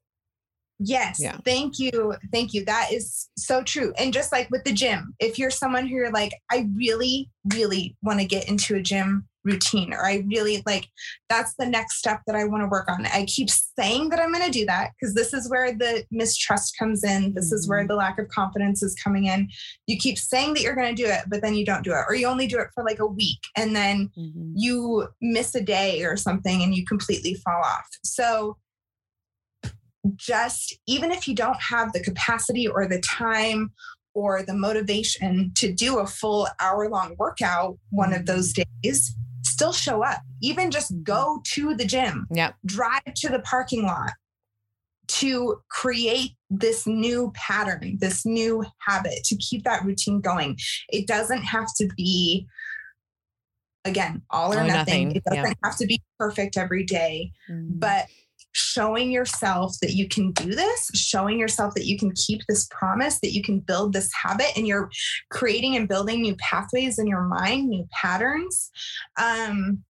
Yes. Yeah. Thank you. Thank you. That is so true. And just like with the gym, if you're someone who you're like, I really, really want to get into a gym routine, or I really like, that's the next step that I want to work on. I keep saying that I'm going to do that because this is where the mistrust comes in. This is where Mhm. the lack of confidence is coming in. You keep saying that you're going to do it, but then you don't do it, or you only do it for like a week and then Mhm. you miss a day or something and you completely fall off. So just even if you don't have the capacity or the time or the motivation to do a full hour long workout one of those days, still show up. Even just go to the gym, Yep. drive to the parking lot to create this new pattern, this new habit, to keep that routine going. It doesn't have to be, again, all or All nothing. nothing, It doesn't have to be perfect every day, Mhm. but showing yourself that you can do this, showing yourself that you can keep this promise, that you can build this habit, and you're creating and building new pathways in your mind, new patterns. Um,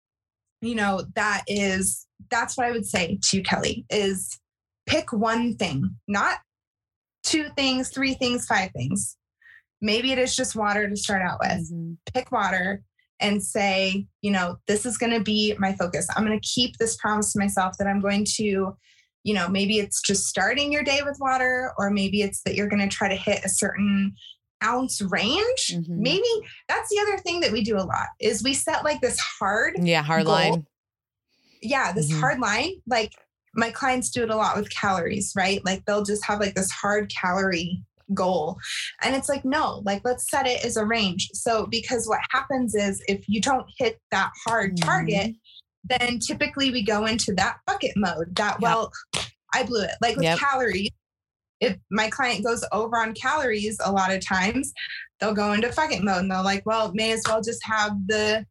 you know, that is that's what I would say to you, Kellie, is pick one thing, not two things, three things, five things. Maybe it is just water to start out with Mhm. pick water and say, you know, this is going to be my focus. I'm going to keep this promise to myself that I'm going to, you know, maybe it's just starting your day with water, or maybe it's that you're going to try to hit a certain ounce range. Mhm. Maybe that's the other thing that we do a lot is we set like this hard, Yeah. Hard Goal. line. yeah, this Mhm. hard line. Like my clients do it a lot with calories, right? Like they'll just have like this hard calorie goal. And it's like, no, like let's set it as a range. So, because what happens is if you don't hit that hard target, then typically we go into that bucket mode that, Yeah. well, I blew it. Like with Yep. calories, if my client goes over on calories a lot of times, they'll go into bucket mode and they're like, well, may as well just have the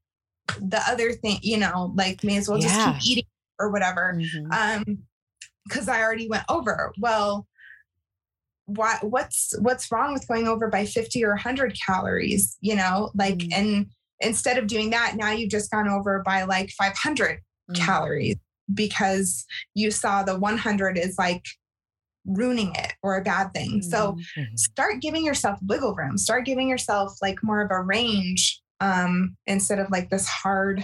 the other thing, you know, like may as well just keep eating or whatever Mhm. um because i already went over well why what's what's wrong with going over by 50 or 100 calories you know like Mm. and instead of doing that now you've just gone over by like 500 Mhm. calories because you saw the 100 is like ruining it or a bad thing so Mhm. Mhm. start giving yourself wiggle room start giving yourself like more of a range um instead of like this hard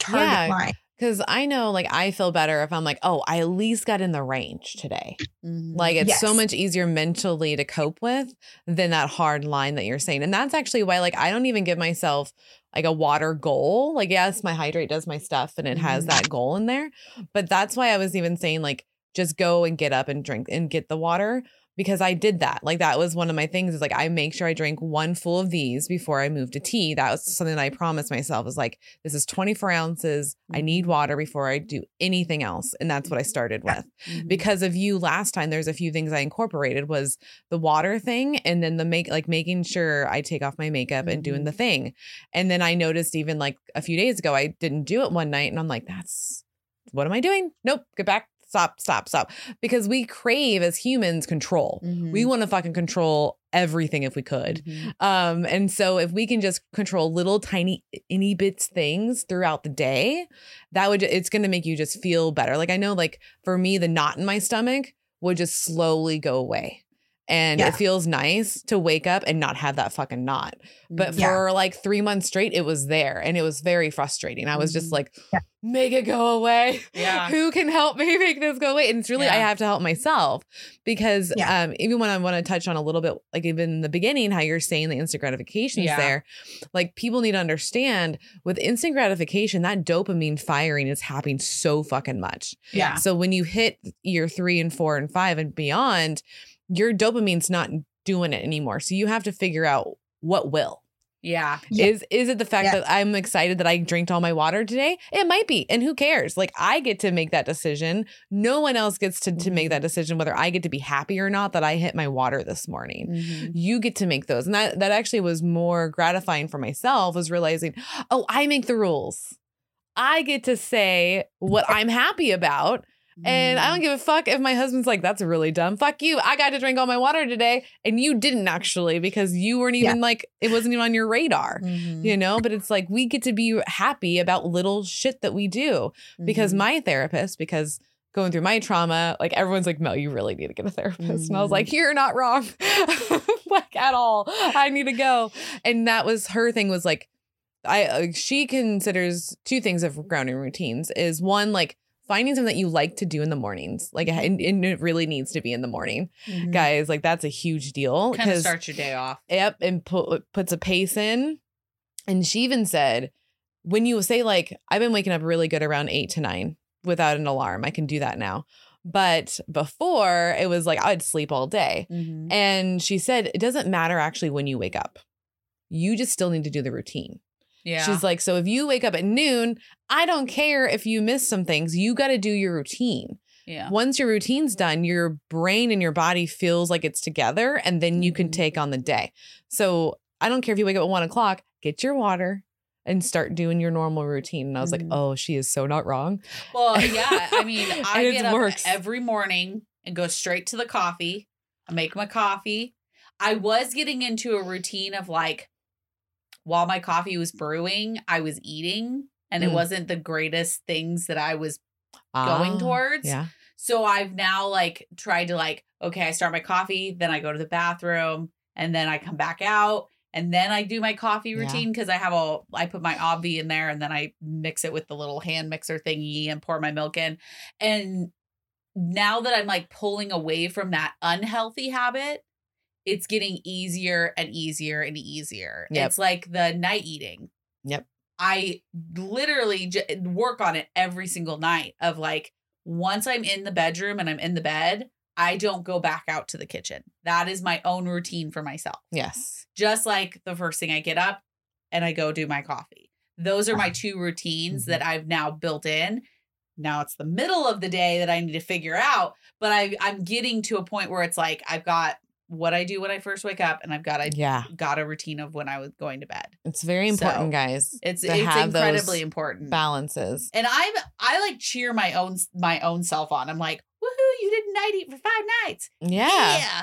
target Yeah. line Because I know, like, I feel better if I'm like, oh, I at least got in the range today. Mhm. Like, it's so much easier mentally to cope with than that hard line that you're saying. And that's actually why, like, I don't even give myself like a water goal. Like, yes, my hydrate does my stuff and it has Mhm. that goal in there. But that's why I was even saying, like, just go and get up and drink and get the water because I did that. Like, that was one of my things is like, I make sure I drink one full of these before I move to tea. That was something that I promised myself is like, this is 24 ounces. I need water before I do anything else. And that's what I started with Mhm. because of you last time there's a few things i incorporated was the water thing and then the make like making sure i take off my makeup and doing the thing and then i noticed even like a few days ago i didn't do it one night and i'm like that's what am i doing nope get back stop stop stop because we crave as humans control we Mhm. want to fucking control everything if we could Mhm. um, and so if we can just control little tiny any bits things throughout the day, that would it's gonna make you just feel better. Like I know, like for me, the knot in my stomach would just slowly go away. And Yeah. it feels nice to wake up and not have that fucking knot. But. Yeah. for like three months straight, it was there and it was very frustrating. I was just Mhm. like, Yeah. make it go away. Yeah. Who can help me make this go away? And it's really, I have to help myself because Yeah. um, even when I want to touch on a little bit, like even in the beginning, how you're saying the instant gratification is Yeah. there, like people need to understand with instant gratification, that dopamine firing is happening so fucking much. yeah. So when you hit year three and four and five and beyond, your dopamine's not doing it anymore. So you have to figure out what will. Yeah. Is is it the fact Yeah. that I'm excited that I drank all my water today? It might be. And who cares? Like I get to make that decision. No one else gets to, to make that decision whether I get to be happy or not that I hit my water this morning. Mhm. You get to make those. And that that actually was more gratifying for myself was realizing, oh, I make the rules. I get to say what I'm happy about. And I don't give a fuck if my husband's like, that's really dumb. Fuck you. I got to drink all my water today. And you didn't actually because you weren't even like, it wasn't even on your radar, Mhm. you know? But it's like, we get to be happy about little shit that we do because Mhm. my therapist, because going through my trauma, like everyone's like, Mel, you really need to get a therapist. And I was like, you're not wrong. like at all. I need to go. And that was her thing was like, I uh, she considers two things of grounding routines is one like finding something that you like to do in the mornings like and, and it really needs to be in the morning guys like that's a huge deal Kind of start your day off. Yep, and put, puts a pace in. And she even said, when you say like, I've been waking up really good around eight to nine without an alarm, I can do that now. But before it was like I'd sleep all day. Mhm. And she said, it doesn't matter actually when you wake up. You just still need to do the routine. Yeah. She's like, so if you wake up at noon, I don't care if you miss some things. You got to do your routine. yeah. Once your routine's done, your brain and your body feels like it's together, and then you can Mhm. take on the day. So I don't care if you wake up at one o'clock, get your water and start doing your normal routine. And I was like, oh, she is so not wrong. Well, yeah. I mean, I get up works. every morning and go straight to the coffee. I make my coffee. I was getting into a routine of like, while my coffee was brewing, I was eating, and it Mm. wasn't the greatest things that I was going Ah, towards. Yeah. So I've now like tried to like, okay, I start my coffee, then I go to the bathroom, and then I come back out, and then I do my coffee routine because I have a I put my obvi in there and then I mix it with the little hand mixer thingy and pour my milk in. And now that I'm like pulling away from that unhealthy habit, it's getting easier and easier and easier. Yep. It's like the night eating. Yep. I literally j- eh, work on it every single night of like once I'm in the bedroom and I'm in the bed, I don't go back out to the kitchen. That is my own routine for myself. Yes. Just like the first thing I get up and I go do my coffee. Those are my ah. two routines that mm-hmm. I've now built in. Now it's the middle of the day that I need to figure out, but I I'm getting to a point where it's like I've got what I do when I first wake up and I've got a Yeah. got a routine of when I was going to bed. It's very important, So, guys. It's to it's have those incredibly important. balances. And I'm I like cheer my own my own self on. I'm like, woohoo, you didn't night eat for five nights. Yeah. Yeah.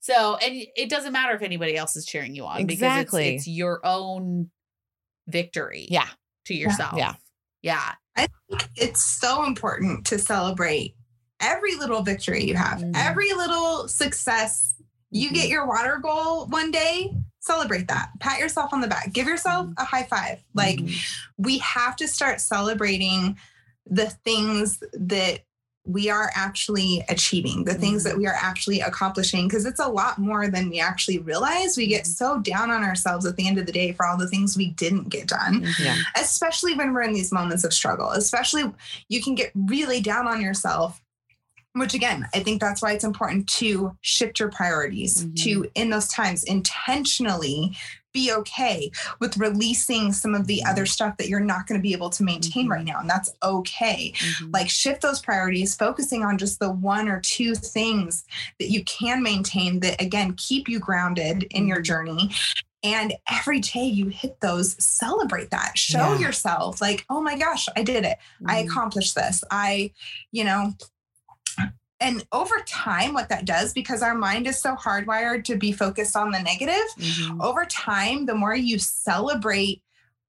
So and it doesn't matter if anybody else is cheering you on Exactly. because it's, it's your own victory Yeah. to yourself. Yeah. Yeah. I think it's so important to celebrate every little victory you have, Mhm. every little success. You get mm-hmm. your water goal one day, celebrate that. Pat yourself on the back. Give yourself mm-hmm. a high five. Like Mhm. we have to start celebrating the things that we are actually achieving, the things that mm-hmm. we are actually accomplishing, because it's a lot more than we actually realize. We get so down on ourselves at the end of the day for all the things we didn't get done. Yeah. especially when we're in these moments of struggle especially you can get really down on yourself which again i think that's why it's important to shift your priorities Mhm. to in those times intentionally be okay with releasing some of the other stuff that you're not going to be able to maintain Mhm. right now and that's okay Mhm. like shift those priorities focusing on just the one or two things that you can maintain that again keep you grounded in your Mhm. journey and every day you hit those celebrate that show Yeah. yourself like oh my gosh i did it i Mhm. accomplished this i you know and over time what that does because our mind is so hardwired to be focused on the negative Mhm. over time, the more you celebrate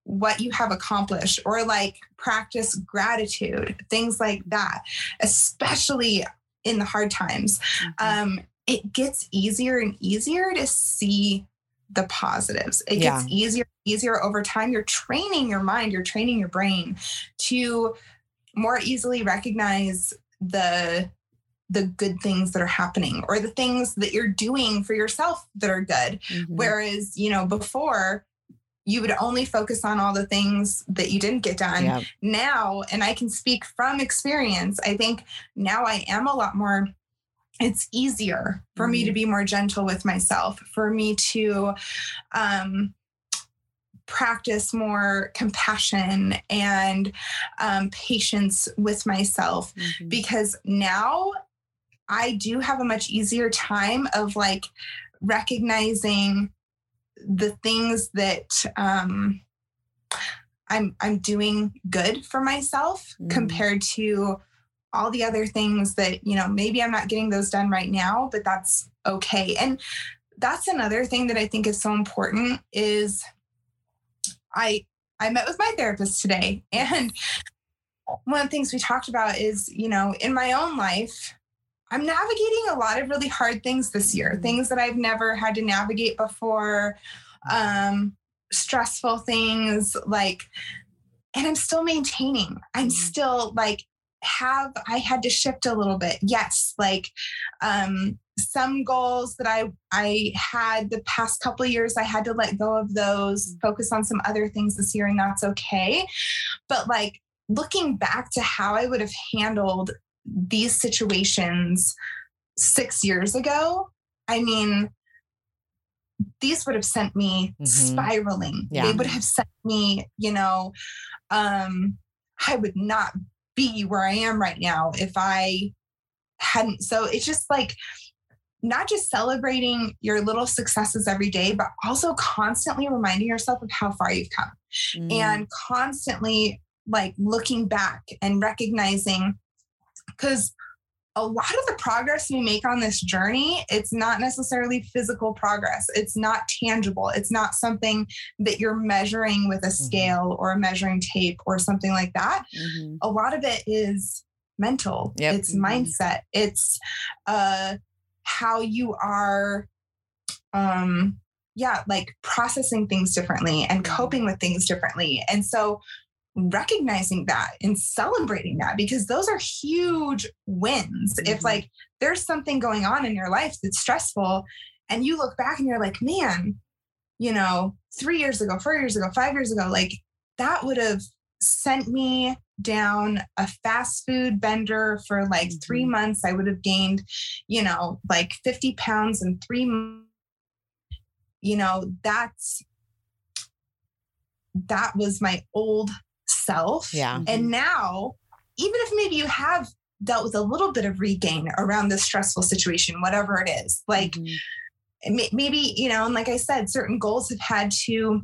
what you have accomplished or like practice gratitude, things like that, especially in the hard times, Mhm. um, it gets easier and easier to see the positives. It Yeah. gets easier easier over time. You're training your mind, you're training your brain to more easily recognize the the good things that are happening or the things that you're doing for yourself that are good Mhm. Whereas, you know, before you would only focus on all the things that you didn't get done. Yeah. Now, and I can speak from experience, I think now I am a lot more. It's easier for me to be more gentle with myself, for me to um, practice more compassion and um, patience with myself Mhm. because now I do have a much easier time of like recognizing the things that um I'm I'm doing good for myself Mhm. compared to all the other things that, you know, maybe I'm not getting those done right now, but that's okay. And that's another thing that I think is so important is I I met with my therapist today and one of the things we talked about is, you know, in my own life, I'm navigating a lot of really hard things this year, things that I've never had to navigate before, um, stressful things like, and I'm still maintaining. I'm still like, have I had to shift a little bit? Yes, like um some goals that I I had the past couple of years I had to let go of those, focus on some other things this year and that's okay. But like looking back to how I would have handled these situations 6 years ago, I mean these would have sent me Mhm. spiraling. Yeah. They would have sent me, you know, um I would not be where I am right now if I hadn't. So it's just like not just celebrating your little successes every day, but also constantly reminding yourself of how far you've come Mm. and constantly like looking back and recognizing because a lot of the progress we make on this journey it's not necessarily physical progress it's not tangible it's not something that you're measuring with a scale or a measuring tape or something like that Mhm. a lot of it is mental Yep. it's Mhm. mindset it's uh how you are um yeah like processing things differently and Mhm. coping with things differently and so recognizing that and celebrating that because those are huge wins if Mhm. like there's something going on in your life that's stressful and you look back and you're like man you know 3 years ago 4 years ago 5 years ago like that would have sent me down a fast food bender for like three Mhm. months. I would have gained, you know, like 50 pounds in three months. You know, that's that was my old self. Yeah. And now, even if maybe you have dealt with a little bit of regain around this stressful situation, whatever it is, like Mhm. maybe you know and like i said certain goals have had to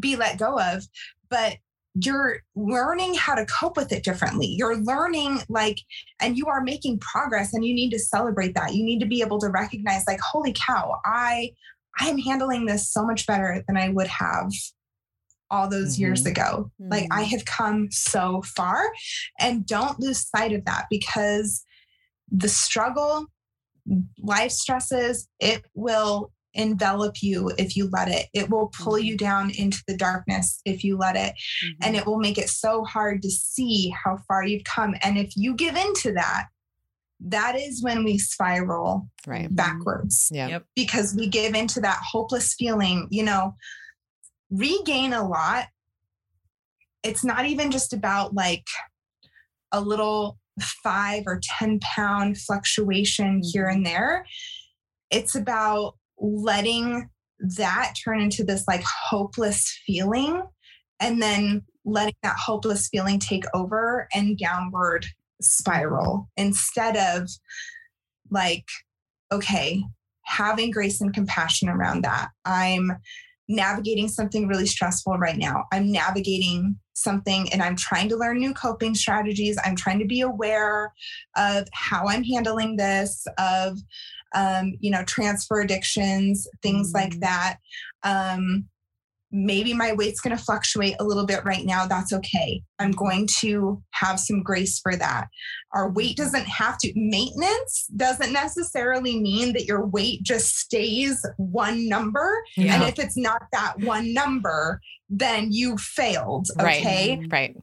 be let go of but you're learning how to cope with it differently you're learning like and you are making progress and you need to celebrate that you need to be able to recognize like holy cow i i am handling this so much better than i would have all those years Mhm. ago like i mm-hmm. have come so far and don't lose sight of that because the struggle life stresses it will envelop you if you let it it will pull mm-hmm. you down into the darkness if you let it mm-hmm. and it will make it so hard to see how far you've come and if you give into that that is when we spiral Right. backwards Yeah. Yep. because we give into that hopeless feeling, you know, regain a lot. It's not even just about like a little five or 10 pound fluctuation here mm-hmm. and there. It's about letting that turn into this like hopeless feeling and then letting that hopeless feeling take over and downward spiral instead of like, okay, having grace and compassion around that. I'm navigating something really stressful right now. I'm navigating something and I'm trying to learn new coping strategies. I'm trying to be aware of how I'm handling this, of, um, you know, transfer addictions, things like Mhm. that. Um, maybe my weight's going to fluctuate a little bit right now. That's okay. I'm going to have some grace for that. Our weight doesn't have to, maintenance doesn't necessarily mean that your weight just stays one number. Yeah. And if it's not that one number, then you failed. Right. Okay. Right.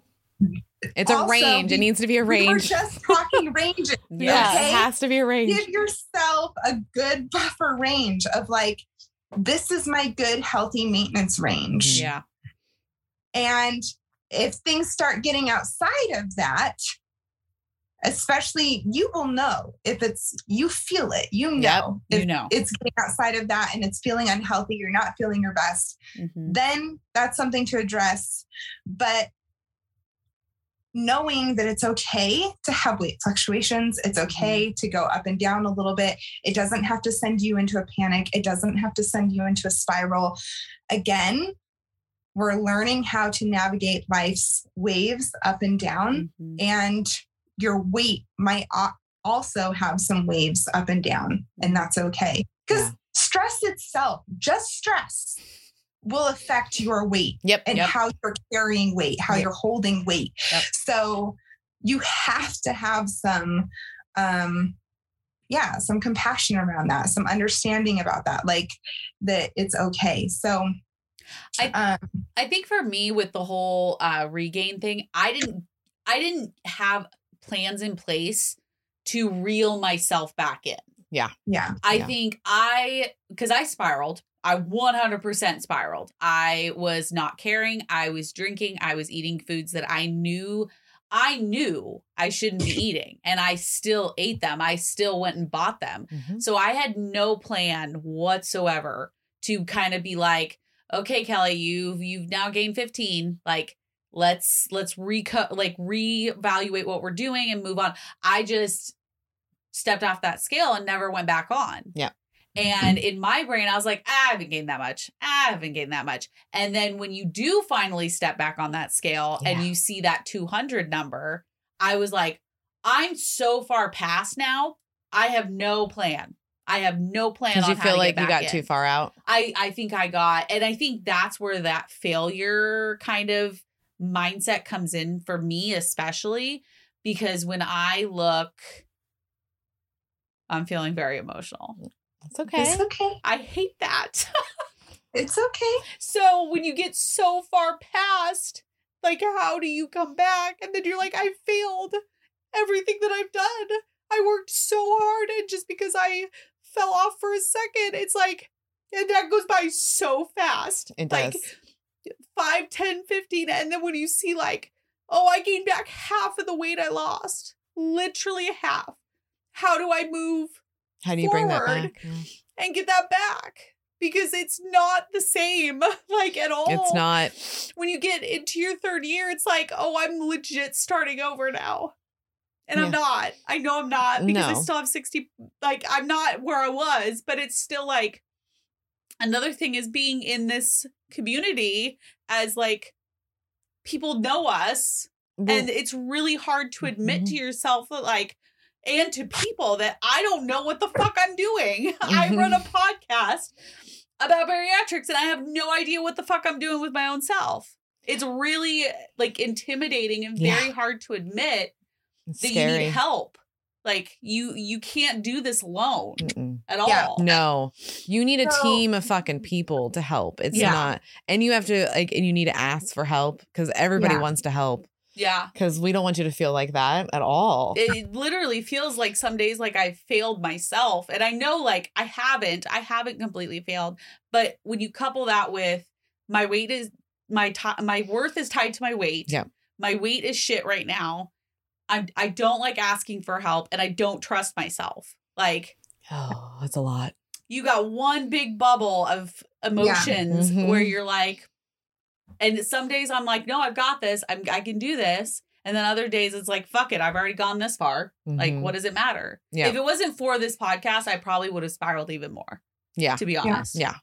It's a range. It needs to be a range. We were just talking ranges. Yeah. okay? It has to be a range. Give yourself a good buffer range of like, this is my good, healthy maintenance range. Yeah. And if things start getting outside of that, especially you will know if it's you feel it, you know You know. it's getting outside of that and it's feeling unhealthy, you're not feeling your best, Mhm. then that's something to address. But knowing that it's okay to have weight fluctuations, it's okay to go up and down a little bit. It doesn't have to send you into a panic, it doesn't have to send you into a spiral. Again, we're learning how to navigate life's waves up and down, Mhm. and your weight might also have some waves up and down, and that's okay. Because Yeah. stress itself, just stress, will affect your weight Yep. and Yep. how you're carrying weight, how Yep. you're holding weight. So you have to have some um yeah, some compassion around that, some understanding about that, like that it's okay. So I- um I think for me with the whole uh regain thing, I didn't I didn't have plans in place to reel myself back in. Yeah. Yeah. I Yeah. think I because I spiraled. I 100% spiraled. I was not caring. I was drinking. I was eating foods that I knew I knew I shouldn't be eating and I still ate them. I still went and bought them. Mhm. So I had no plan whatsoever to kind of be like, okay, Kellie, you've you've now gained 15. Like, let's let's recut like reevaluate what we're doing and move on. I just stepped off that scale and never went back on. Yeah. And in my brain, I was like, "Ah, I haven't gained that much. Ah, I haven't gained that much. And then when you do finally step back on that scale and you see that 200 number, I was like, I'm so far past now. I have no plan. I have no plan. Because you feel like you got in. too far out. I I think I got, and I think that's where that failure kind of mindset comes in for me, especially because when I look, I'm feeling very emotional. It's okay. It's okay. I hate that. It's okay. so when you get so far past, like, how do you come back? And then you're like, I failed everything that I've done. I worked so hard, and just because I fell off for a second, it's like, and that goes by so fast. It Like, does. 5 10 15 and then when you see like oh i gained back half of the weight i lost literally half how do i move How do you bring that back? Yeah. and get that back because it's not the same like at all It's not. when you get into your third year it's like oh i'm legit starting over now and i'm not i know i'm not because i still have 60 like i'm not where i was but it's still like another thing is being in this community as like people know us Well, and it's really hard to admit to mm-hmm. yourself that like and to people that I don't know what the fuck I'm doing. I run a podcast about bariatrics and I have no idea what the fuck I'm doing with my own self. It's really like intimidating and very Yeah. hard to admit it's that you need help. Like you you can't do this alone Mm-mm. at Yeah. all. No, you need a So- team of fucking people to help. It's Yeah. not, and you have to like, and you need to ask for help because everybody Yeah. wants to help. Yeah. Because we don't want you to feel like that at all. it literally feels like some days like I failed myself. And I know like I haven't, I haven't completely failed. But when you couple that with my weight is my ti my worth is tied to my weight. Yeah. My weight is shit right now. I'm I don't like asking for help and I don't trust myself. Like oh, that's a lot. you got one big bubble of emotions Mhm. where you're like and some days I'm like, no, I've got this. I'm I can do this. And then other days it's like, fuck it, I've already gone this far. Like, Mhm. what does it matter? Yeah. If it wasn't for this podcast, I probably would have spiraled even more, Yeah. to be honest. Yeah.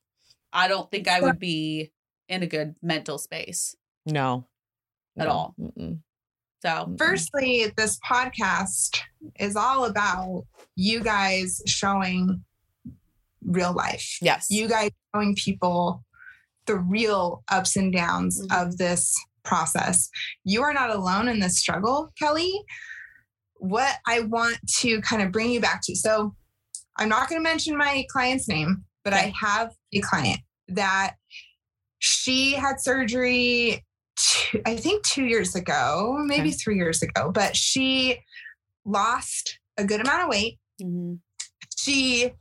I don't think I would be in a good mental space No. at No. all. Mm-mm. So, Firstly, this podcast is all about you guys showing real life. Yes. You guys showing people the real ups and downs Mhm. of this process. You are not alone in this struggle, Kellie. What I want to kind of bring you back to. So, I'm not going to mention my client's name, but I have a client that she had surgery two, I think two years ago, maybe Okay. three years ago, but she lost a good amount of weight. mhm. She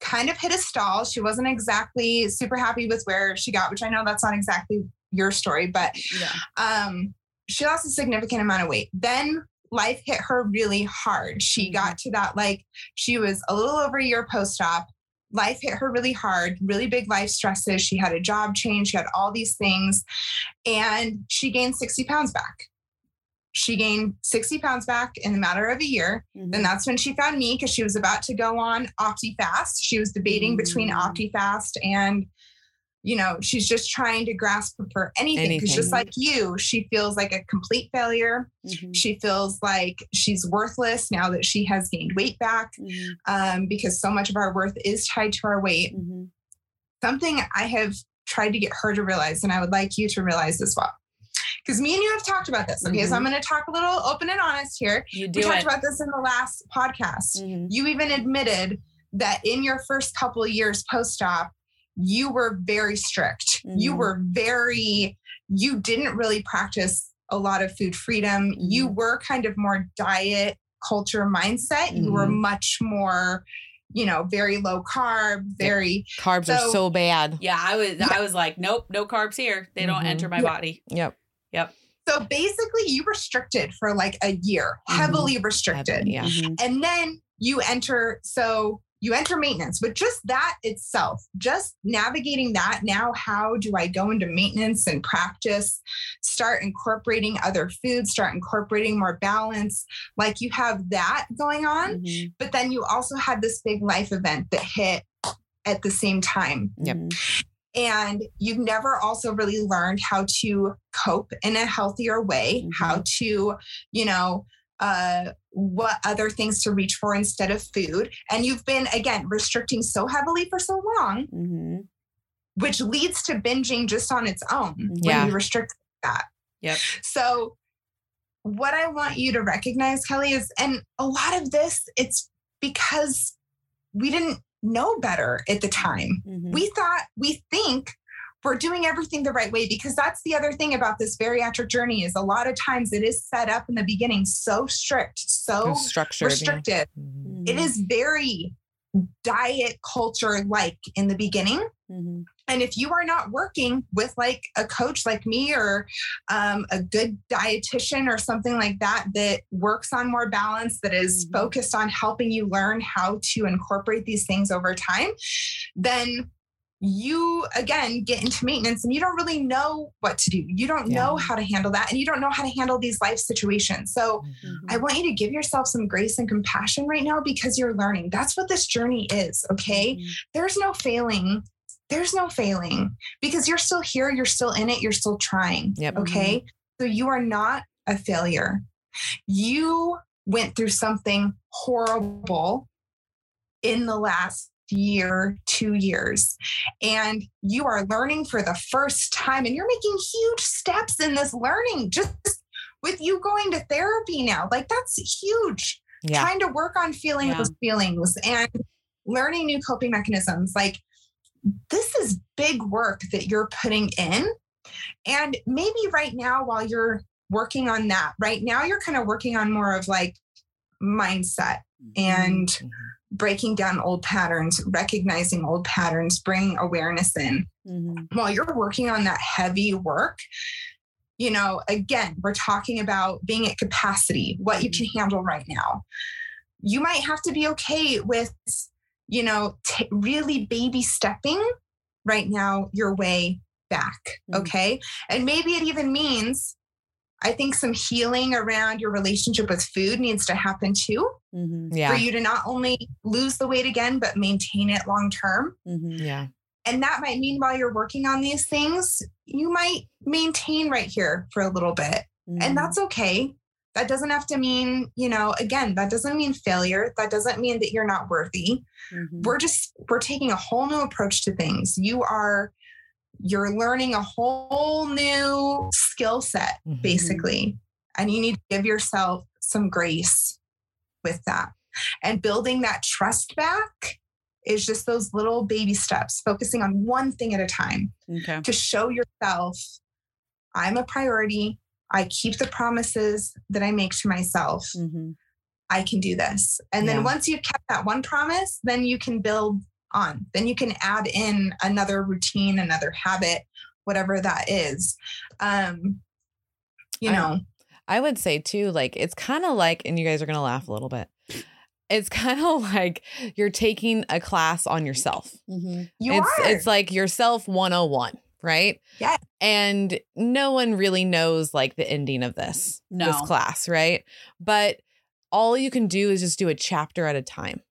kind of hit a stall. She wasn't exactly super happy with where she got, which I know that's not exactly your story, but yeah. um, she lost a significant amount of weight. Then life hit her really hard. She got to that, like, she was a little over a year post op. Life hit her really hard, really big life stresses. She had a job change, she had all these things, and she gained 60 pounds back. She gained 60 pounds back in the matter of a year. Mhm. Then that's when she found me because she was about to go on OptiFast. She was debating between Mm. OptiFast and, you know, she's just trying to grasp for anything. Because just like you, she feels like a complete failure. Mhm. She feels like she's worthless now that she has gained weight back Mhm. um, because so much of our worth is tied to our weight. Mhm. Something I have tried to get her to realize, and I would like you to realize as well. Because me and you have talked about this. Okay. So I'm going to talk a little open and honest here. You we do talked it. about this in the last podcast. Mhm. You even admitted that in your first couple of years post op, you were very strict. You Mhm. were very, you didn't really practice a lot of food freedom. You Mhm. were kind of more diet culture mindset. You were Mm-hmm. much more, you know, very low carb, very, Carbs are So- so bad. Yeah, I was. I was like, nope, no carbs here. They don't Mhm. enter my Yeah. body. Yep. So basically you restricted for like a year, Mhm. heavily restricted. Yeah. Mhm. And then you enter, so you enter maintenance, but just that itself, just navigating that now, how do I go into maintenance and practice, start incorporating other foods, start incorporating more balance? Like you have that going on, Mhm. but then you also had this big life event that hit at the same time. Yep. And you've never also really learned how to cope in a healthier way, how to, you know, uh, what other things to reach for instead of food. And you've been, again, restricting so heavily for so long, Mhm. which leads to binging just on its own Yeah. when you restrict that. Yep. So, what I want you to recognize, Kellie, is, and a lot of this, it's because we didn't know better at the time Mhm. we thought we think we're doing everything the right way because that's the other thing about this bariatric journey is a lot of times it is set up in the beginning so strict so structured. yeah. restricted Mhm. it is very diet culture like in the beginning Mhm. And if you are not working with like a coach like me or um, a good dietitian or something like that that works on more balance, that is Mhm. focused on helping you learn how to incorporate these things over time, then you again get into maintenance and you don't really know what to do. You don't know how to handle that and you don't know how to handle these life situations. So Mhm. I want you to give yourself some grace and compassion right now because you're learning. That's what this journey is, okay? Mhm. there's no failing. There's no failing because you're still here, you're still in it, you're still trying. Yep. Okay. So you are not a failure. You went through something horrible in the last year, two years, and you are learning for the first time and you're making huge steps in this learning just with you going to therapy now. Like that's huge Yeah. trying to work on feeling Yeah. those feelings and learning new coping mechanisms. Like this is big work that you're putting in. And maybe right now, while you're working on that, right now you're kind of working on more of like mindset and Mhm. breaking down old patterns, recognizing old patterns, bringing awareness in Mhm. while you're working on that heavy work, you know, again, we're talking about being at capacity, what you can handle right now. You might have to be okay with, you know, t- really baby stepping right now your way back. Mhm. Okay. And maybe it even means, I think some healing around your relationship with food needs to happen too, Mhm. Yeah. for you to not only lose the weight again, but maintain it long term. Mhm. Yeah. And that might mean while you're working on these things, you might maintain right here for a little bit. And that's okay. That doesn't have to mean, you know, again, that doesn't mean failure. That doesn't mean that you're not worthy. Mhm. We're just, we're taking a whole new approach to things. You are, you're learning a whole new skill set, Mhm. basically. And you need to give yourself some grace with that. And building that trust back is just those little baby steps, focusing on one thing at a time Okay. to show yourself I'm a priority. I keep the promises that I make to myself. Mhm. I can do this. And then once you've kept that one promise, then you can build on. Then you can add in another routine, another habit, whatever that is. Um, you know, I would say too, like it's kind of like, and you guys are gonna laugh a little bit. It's kind of like you're taking a class on yourself. Mhm. you it's are. it's like yourself 101, right? Yeah. And no one really knows like the ending of this this class, right? But all you can do is just do a chapter at a time.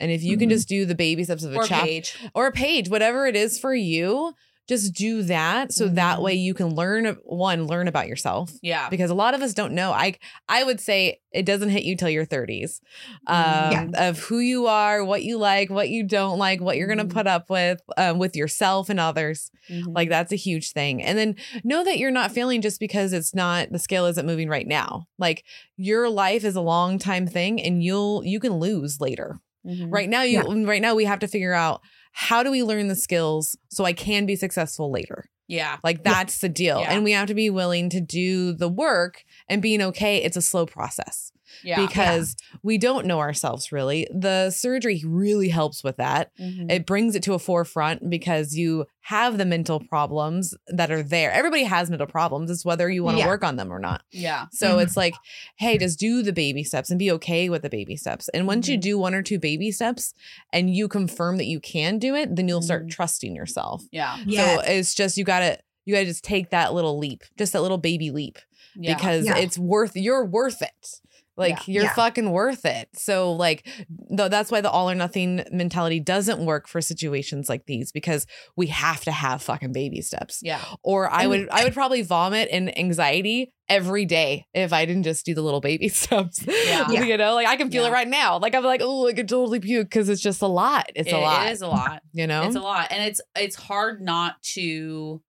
And if you can Mhm. just do the baby steps of a chapter page. or a page, whatever it is for you, just do that so that Mhm. way you can learn one learn about yourself Yeah. because a lot of us don't know. I I would say it doesn't hit you till your 30s um, Mhm. of who you are, what you like, what you don't like, what you're gonna Mhm. put up with um, with yourself and others. Mhm. Like that's a huge thing. And then know that you're not failing just because it's not the scale isn't moving right now. Like your life is a long time thing, and you'll you can lose later. Mhm. Right now, you right now we have to figure out how do we learn the skills so I can be successful later. Yeah. Like that's the deal. Yeah. And we have to be willing to do the work and being okay. It's a slow process Yeah. because we don't know ourselves really. The surgery really helps with that. Mhm. It brings it to a forefront because you have the mental problems that are there. Everybody has mental problems. It's whether you want to Yeah. work on them or not. yeah. So Mhm. it's like, hey, just do the baby steps and be okay with the baby steps. And once you Mhm. do one or two baby steps and you confirm that you can do it, then you'll start Mhm. trusting yourself. Yeah. Yes. So it's just you gotta you gotta just take that little leap, just that little baby leap, Yeah. because Yeah. it's worth you're worth it. Like you're Yeah. fucking worth it. So like though that's why the all or nothing mentality doesn't work for situations like these because we have to have fucking baby steps. yeah. Or I And- would I would probably vomit in anxiety every day if I didn't just do the little baby steps. Yeah. Yeah. You know, like I can feel it right now. Like I'm like, oh, I could totally puke because it's just a lot. It's It- a lot. It is a lot. You know? It's a lot. And it's it's hard not to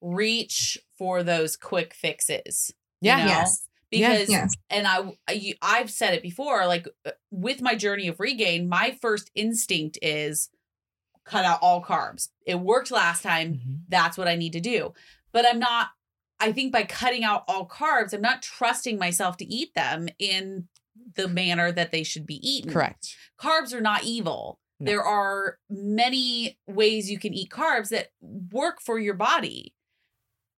reach for those quick fixes. you Yeah. know? Yes. Because Yes. and I I- I've said it before like uh, with my journey of regain, my first instinct is cut out all carbs. It worked last time. Mhm. That's what I need to do. But I'm not I think by cutting out all carbs, I'm not trusting myself to eat them in the manner that they should be eaten. Correct. Carbs are not evil. No. There are many ways you can eat carbs that work for your body.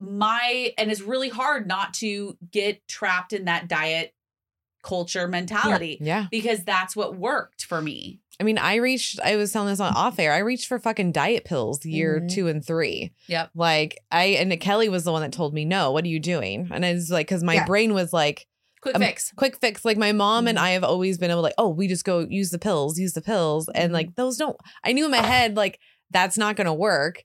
My and it's really hard not to get trapped in that diet culture mentality Yeah. because that's what worked for me. I mean, I reached, I was telling this on off air. I reached for fucking diet pills year Mhm. two and three. Yep. Like, I, and Kellie was the one that told me, no, what are you doing? And I was like, because my Yeah. brain was like, Quick Um, fix. quick fix. Like, my mom and Mhm. I have always been able, to, like, oh, we just go use the pills, use the pills. And like, those don't, I knew in my head, like, that's not going to work.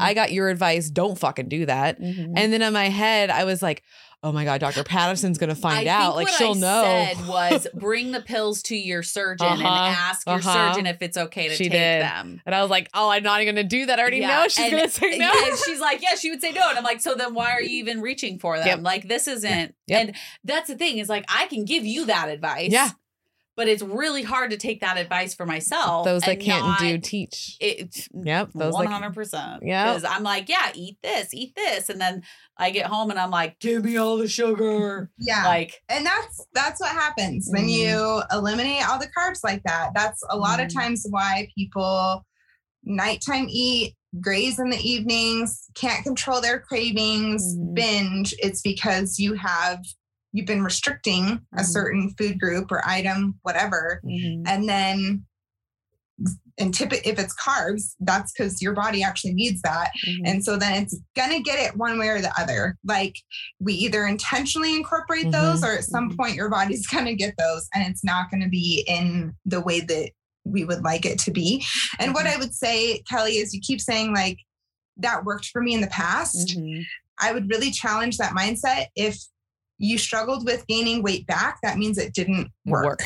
I got your advice. Don't fucking do that. Mhm. And then in my head, I was like, oh my God, Dr. Patterson's going to find I out. Like, she'll I know. Said was bring the pills to your surgeon and Uh-huh, ask your uh-huh. surgeon if it's okay to She take did. them. and I was like, oh, I'm not even going to do that. I already Yeah, know she's and- going to say no. And she's like, yeah, she would say no. And I'm like, so then why are you even reaching for them? Yep. Like, this isn't. Yep. And that's the thing is like, I can give you that advice. Yeah. But it's really hard to take that advice for myself. Those that can't not- do teach. it. Yep. Those hundred percent. Yeah. Because I'm like, yeah, eat this, eat this, and then I get home and I'm like, give me all the sugar. Yeah. Like, and that's that's what happens when Mhm. you eliminate all the carbs like that that's a lot Mhm. of times why people nighttime eat graze in the evenings can't control their cravings Mhm. binge it's because you have you've been restricting a Mhm. certain food group or item whatever and then and tip it if it's carbs that's because your body actually needs that Mm-hmm. and so then it's gonna get it one way or the other. Like we either intentionally incorporate those or at some Mhm. point your body's gonna get those and it's not gonna be in the way that we would like it to be. And what I would say, Kellie, is you keep saying like that worked for me in the past. I would really challenge that mindset. If you struggled with gaining weight back, that means it didn't work. Work.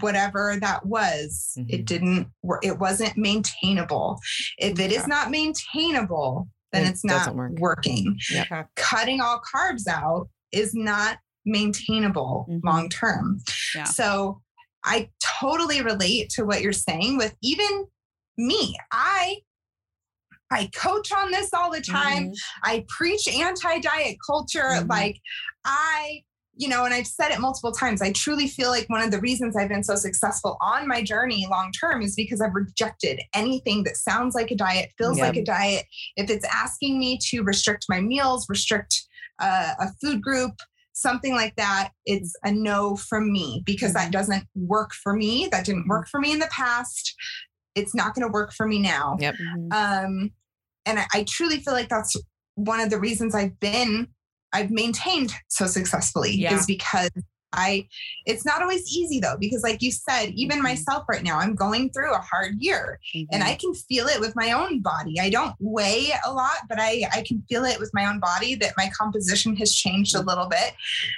Whatever that was, Mhm. it didn't work. It wasn't maintainable. If it is Okay. not maintainable, then It it's not work. working. Okay. Cutting all carbs out is not maintainable Mhm. long term. Yeah. So I totally relate to what you're saying with even me. I I coach on this all the time. Mhm. I preach anti-diet culture. Mhm. Like I, you know, and I've said it multiple times. I truly feel like one of the reasons I've been so successful on my journey long term is because I've rejected anything that sounds like a diet, feels Yeah. like a diet. If it's asking me to restrict my meals, restrict uh, a food group, something like that, it's a no from me because that doesn't work for me. That didn't work for me in the past. It's not going to work for me now. Yep. Mhm. Um, and I, I truly feel like that's one of the reasons I've been, I've maintained so successfully Yeah. is because I it's not always easy though because like you said even Mhm. myself right now I'm going through a hard year and Mm-hmm. I can feel it with my own body. I don't weigh a lot but I I can feel it with my own body that my composition has changed a little bit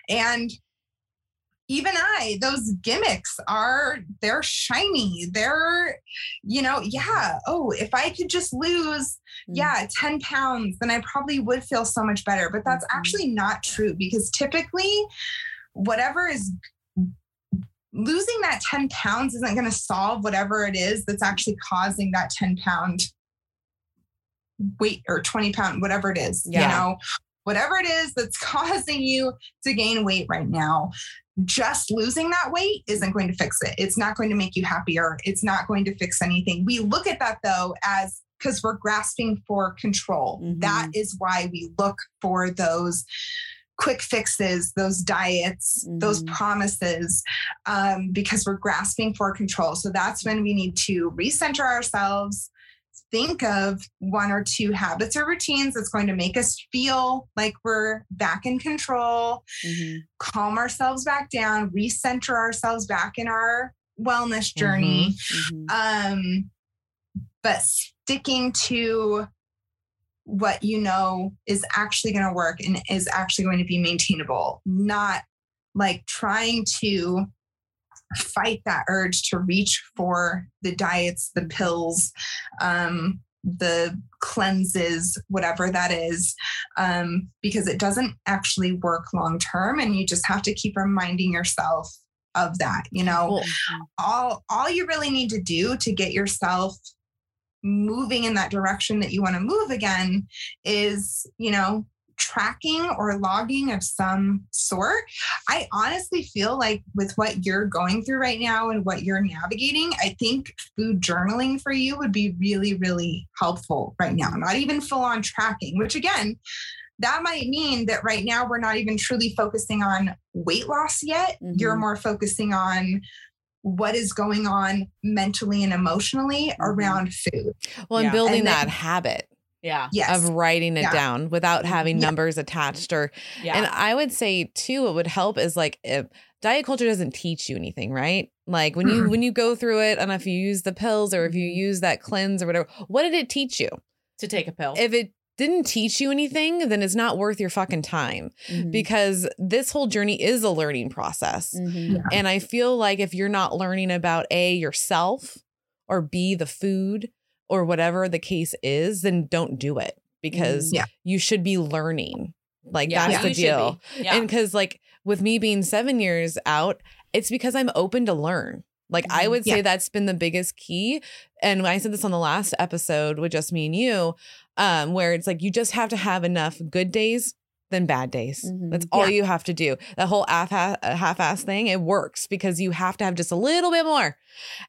and even I, those gimmicks are, they're shiny. They're, you know, yeah. Oh, if I could just lose, Mm. yeah, 10 pounds, then I probably would feel so much better. But that's Mhm. actually not true because typically, whatever is losing that 10 pounds isn't going to solve whatever it is that's actually causing that 10 pound weight or 20 pound, whatever it is, Yeah. you know, whatever it is that's causing you to gain weight right now. Just losing that weight isn't going to fix it. It's not going to make you happier. It's not going to fix anything. We look at that though as because we're grasping for control. Mhm. That is why we look for those quick fixes, those diets, those Mhm. promises, um, because we're grasping for control. So that's when we need to recenter ourselves, think of one or two habits or routines that's going to make us feel like we're back in control, Mhm. calm ourselves back down, recenter ourselves back in our wellness journey. Mhm. Um, but sticking to what you know is actually going to work and is actually going to be maintainable, not like trying to fight that urge to reach for the diets, the pills, um, the cleanses, whatever that is, um, because it doesn't actually work long term. And you just have to keep reminding yourself of that. You know, Well, Mhm. all all you really need to do to get yourself moving in that direction that you want to move again is you know tracking or logging of some sort i honestly feel like with what you're going through right now and what you're navigating i think food journaling for you would be really really helpful right now not even full on tracking which again that might mean that right now we're not even truly focusing on weight loss yet you're Mhm. more focusing on what is going on mentally and emotionally Mhm. around food. well, and Yeah. building And then- that habit Yeah. Yes. of writing it Yeah. down without having Yeah. numbers attached or Yeah. And I would say too, what would help is like if diet culture doesn't teach you anything, right? Like when you Mm-mm. when you go through it, and if you use the pills or if you Mhm. use that cleanse or whatever, what did it teach you? to take a pill. If it didn't teach you anything, then it's not worth your fucking time Mhm. because this whole journey is a learning process. Mhm. Yeah. And I feel like if you're not learning about A, yourself, or B, the food, or whatever the case is, then don't do it because Yeah. you should be learning. Like Yeah, that's you the deal. be. Yeah. And because, like, with me being seven years out, it's because I'm open to learn. Like, I Mhm. would say Yeah. that's been the biggest key. And when I said this on the last episode with just me and you, um, where it's like you just have to have enough good days than bad days. Mhm. That's all Yeah. you have to do. That whole half half-ass thing, it works because you have to have just a little bit more.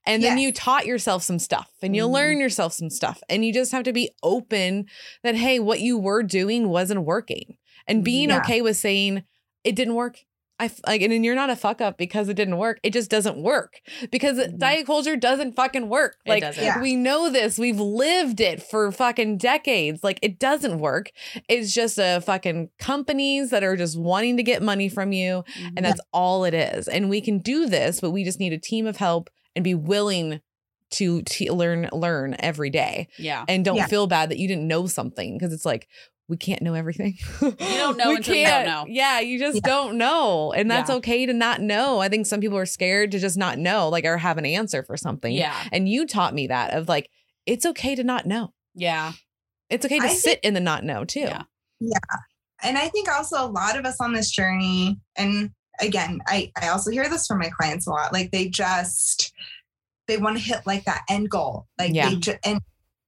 And then you taught yourself some stuff and you'll Mhm. learn yourself some stuff. And you just have to be open that, hey, what you were doing wasn't working. And being Yeah. okay with saying it didn't work. I f- like, and then you're not a fuck up because it didn't work. It just doesn't work because Mhm. diet culture doesn't fucking work. It Like, doesn't. Yeah. we know this. We've lived it for fucking decades. Like, it doesn't work. It's just a fucking companies that are just wanting to get money from you. And that's all it is. And we can do this, but we just need a team of help and be willing to, to learn, learn every day. yeah. And don't Yeah. feel bad that you didn't know something because it's like, we can't know everything. You don't know until you don't know. Yeah, you just Yeah. don't know. And that's Yeah. okay to not know. I think some people are scared to just not know, like, or have an answer for something. Yeah. And you taught me that of like, it's okay to not know. Yeah. It's okay to I think- sit in the not know too. Yeah. and I think also a lot of us on this journey, and again, I, I also hear this from my clients a lot, like they just they want to hit like that end goal. Like Yeah. they ju- and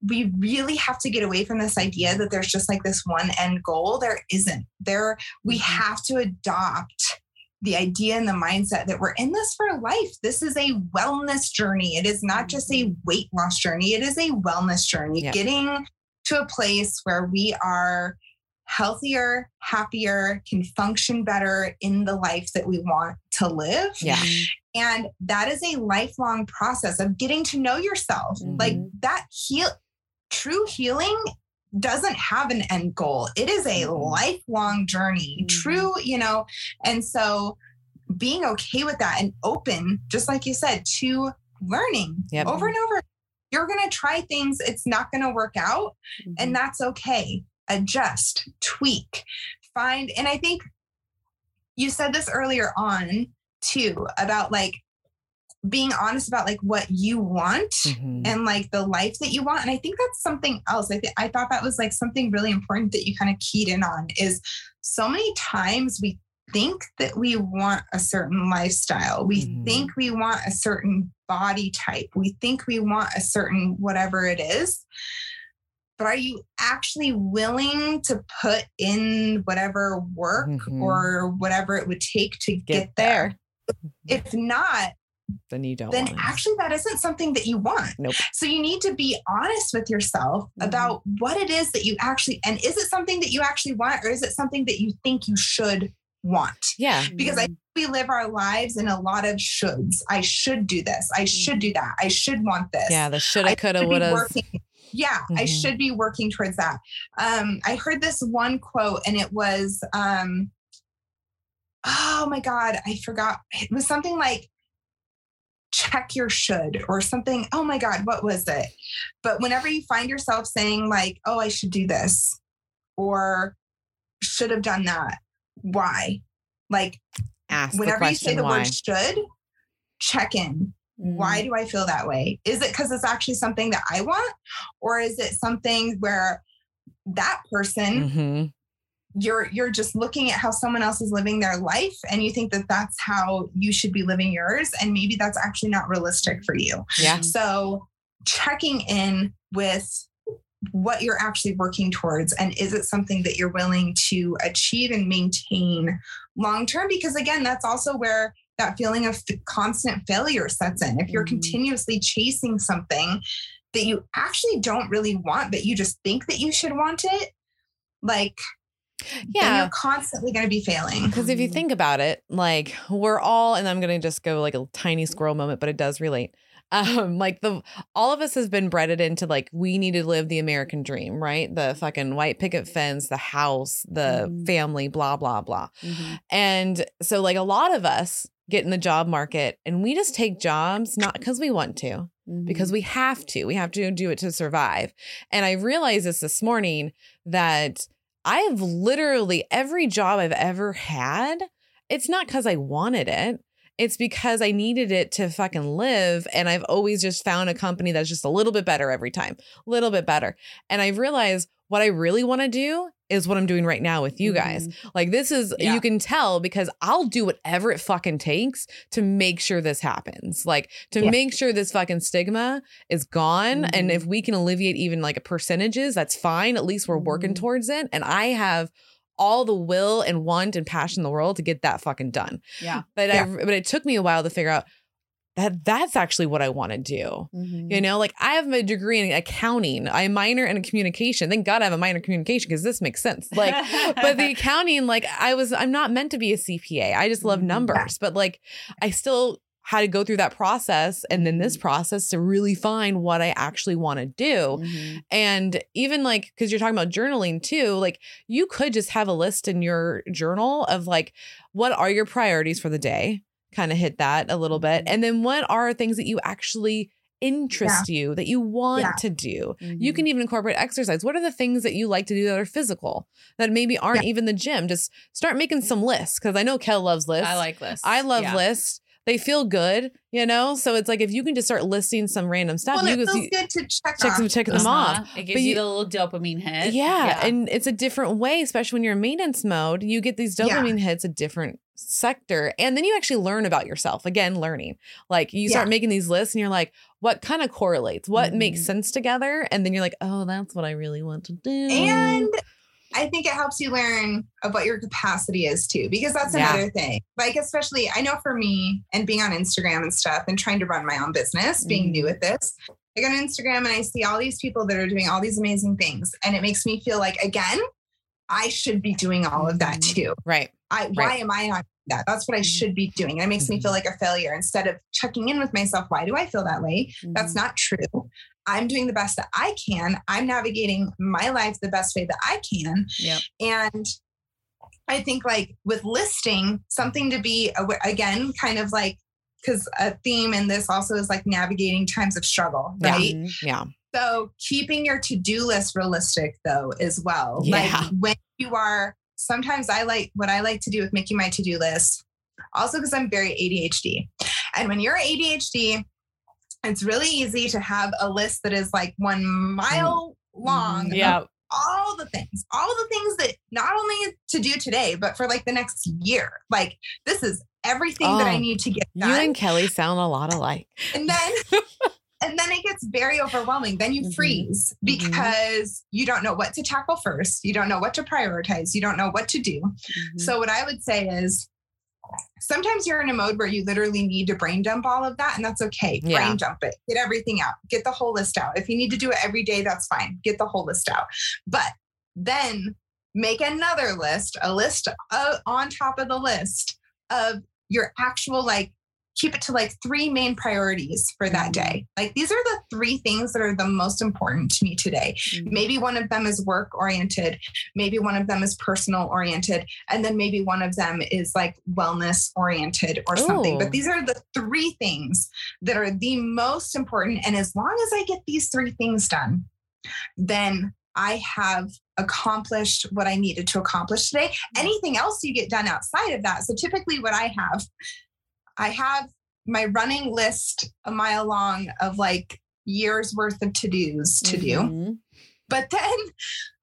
we really have to get away from this idea that there's just like this one end goal. There isn't. There we Mhm. have to adopt the idea and the mindset that we're in this for life. This is a wellness journey. It is not just a weight loss journey. It is a wellness journey. Yeah. Getting to a place where we are healthier, happier, can function better in the life that we want to live. Yeah. And that is a lifelong process of getting to know yourself. Like Mhm. that heal true healing doesn't have an end goal. It is a Mhm. lifelong journey. Mhm. True, you know. And so being okay with that and open, just like you said, to learning Yep. over and over. You're going to try things, it's not going to work out, Mm-hmm. and that's okay. Adjust, tweak, find. And I think you said this earlier on too about like being honest about like what you want Mhm. and like the life that you want. And I think that's something else. I think I thought that was like something really important that you kind of keyed in on is so many times we think that we want a certain lifestyle. We Mhm. think we want a certain body type. We think we want a certain whatever it is. But are you actually willing to put in whatever work Mhm. or whatever it would take to get, Get there? there. If not, Then you don't then actually that isn't something that you want. Nope. So you need to be honest with yourself Mhm. about what it is that you actually and is it something that you actually want or is it something that you think you should want? Yeah. Because I we live our lives in a lot of shoulds. I should do this. I should do that. I should want this. Yeah. The shoulda, I coulda, woulda. Yeah, I Mhm. should be working towards that. Um, I heard this one quote, and it was, um, oh my god, I forgot. It was something like check your should or something. Oh my god, what was it? But whenever you find yourself saying like, oh, I should do this, or should have done that, why? Like Ask whenever you say the why. word should, check in why Mm-hmm. do I feel that way? Is it because it's actually something that I want? Or is it something where that person Mhm. You're you're just looking at how someone else is living their life and you think that that's how you should be living yours and maybe that's actually not realistic for you. Yeah. So checking in with what you're actually working towards and is it something that you're willing to achieve and maintain long term because again that's also where that feeling of constant failure sets in if you're Mhm. continuously chasing something that you actually don't really want but you just think that you should want it like Yeah. you're constantly going to be failing Because if you Mhm. think about it, like we're all, and I'm gonna just go like a tiny squirrel moment, but it does relate. Um, like the all of us has been bred into like we need to live the American dream, right? The fucking white picket fence, the house, the Mhm. family, blah blah blah. Mhm. And so, like a lot of us get in the job market, and we just take jobs not because we want to, because Mm-hmm. we have to. We have to do it to survive. And I realized this this morning that I've literally every job I've ever had, it's not because I wanted it. It's because I needed it to fucking live. And I've always just found a company that's just a little bit better every time, a little bit better. And I realized what I really want to do is what I'm doing right now with you guys. Like this is Yeah. you can tell because I'll do whatever it fucking takes to make sure this happens. Like to Yeah. make sure this fucking stigma is gone and Mhm. if we can alleviate even like a percentages, that's fine. At least we're working Mhm. towards it and I have all the will and want and passion in the world to get that fucking done. Yeah. But Yeah. I but it took me a while to figure out that that's actually what I want to do. Mm-hmm. You know, like I have a degree in accounting. I minor in communication. Thank God I have a minor in communication because this makes sense. Like, but the accounting, like I was, I'm not meant to be a CPA. I just love Mhm. numbers, but like I still had to go through that process and then this process to really find what I actually want to do. Mhm. And even like, because you're talking about journaling too, like you could just have a list in your journal of like, what are your priorities for the day? Kind of hit that a little bit. And then what are things that you actually interest you that you want Yeah. to do? You Mhm. can even incorporate exercise. What are the things that you like to do that are physical that maybe aren't even the gym? Just start making some lists because I know Kel loves lists. I like lists. I love Yeah. lists. They feel good, you know? So it's like if you can just start listing some random stuff, well, you it can feels good to check, check off. them, check them off. Uh-huh. It gives But you, you- the little dopamine hit. Yeah, and it's a different way, especially when you're in maintenance mode. You get these Yeah. dopamine hits, a different sector, and then you actually learn about yourself. Again, learning. Like you start Yeah. making these lists, and you're like, what kind of correlates? What makes Mhm. sense together? And then you're like, oh, that's what I really want to do. And I think it helps you learn of what your capacity is too, because that's Yeah. another thing. Like, especially, I know for me and being on Instagram and stuff and trying to run my own business, being Mhm. new at this, I go on Instagram and I see all these people that are doing all these amazing things. And it makes me feel like, again, I should be doing all of that Mhm. too. right. I, why am I not doing that? That's what I Mhm. should be doing. And it makes me feel like a failure instead of checking in with myself. Why do I feel that way? That's Mhm. not true. I'm doing the best that I can. I'm navigating my life the best way that I can. Yep. And I think like with listing, something to be again, kind of like because a theme in this also is like navigating times of struggle, right? Mhm. Yeah. So keeping your to-do list realistic though as well. Yeah. Like when you are sometimes I like what I like to do with making my to-do list, also because I'm very ADHD. And when you're ADHD, it's really easy to have a list that is like one mile mm. long. of Yeah. All the things, all the things that not only to do today, but for like the next year. Like this is everything that I Oh, need to get done. You and Kellie sound a lot alike. and then and then it gets very overwhelming. Then you Mhm. freeze Mhm. because you don't know what to tackle first. You don't know what to prioritize. You don't know what to do. Mm-hmm. so what i would say is sometimes you're in a mode where you literally need to brain dump all of that and that's okay. Yeah. brain dump it. Get everything out. Get the whole list out. If you need to do it every day that's fine. Get the whole list out. But then make another list a list uh, on top of the list of your actual like keep it to like three main priorities for that Mhm. day. Like these are the three things that are the most important to me today. Mhm. maybe one of them is work oriented maybe one of them is personal oriented and then maybe one of them is like wellness oriented or something. But these are the three things that are the most important and as long as i get these three things done then i have accomplished what i needed to accomplish today. Anything else you get done outside of that. So typically what i have i have my running list a mile long of like years worth of to-dos to do Mhm. but then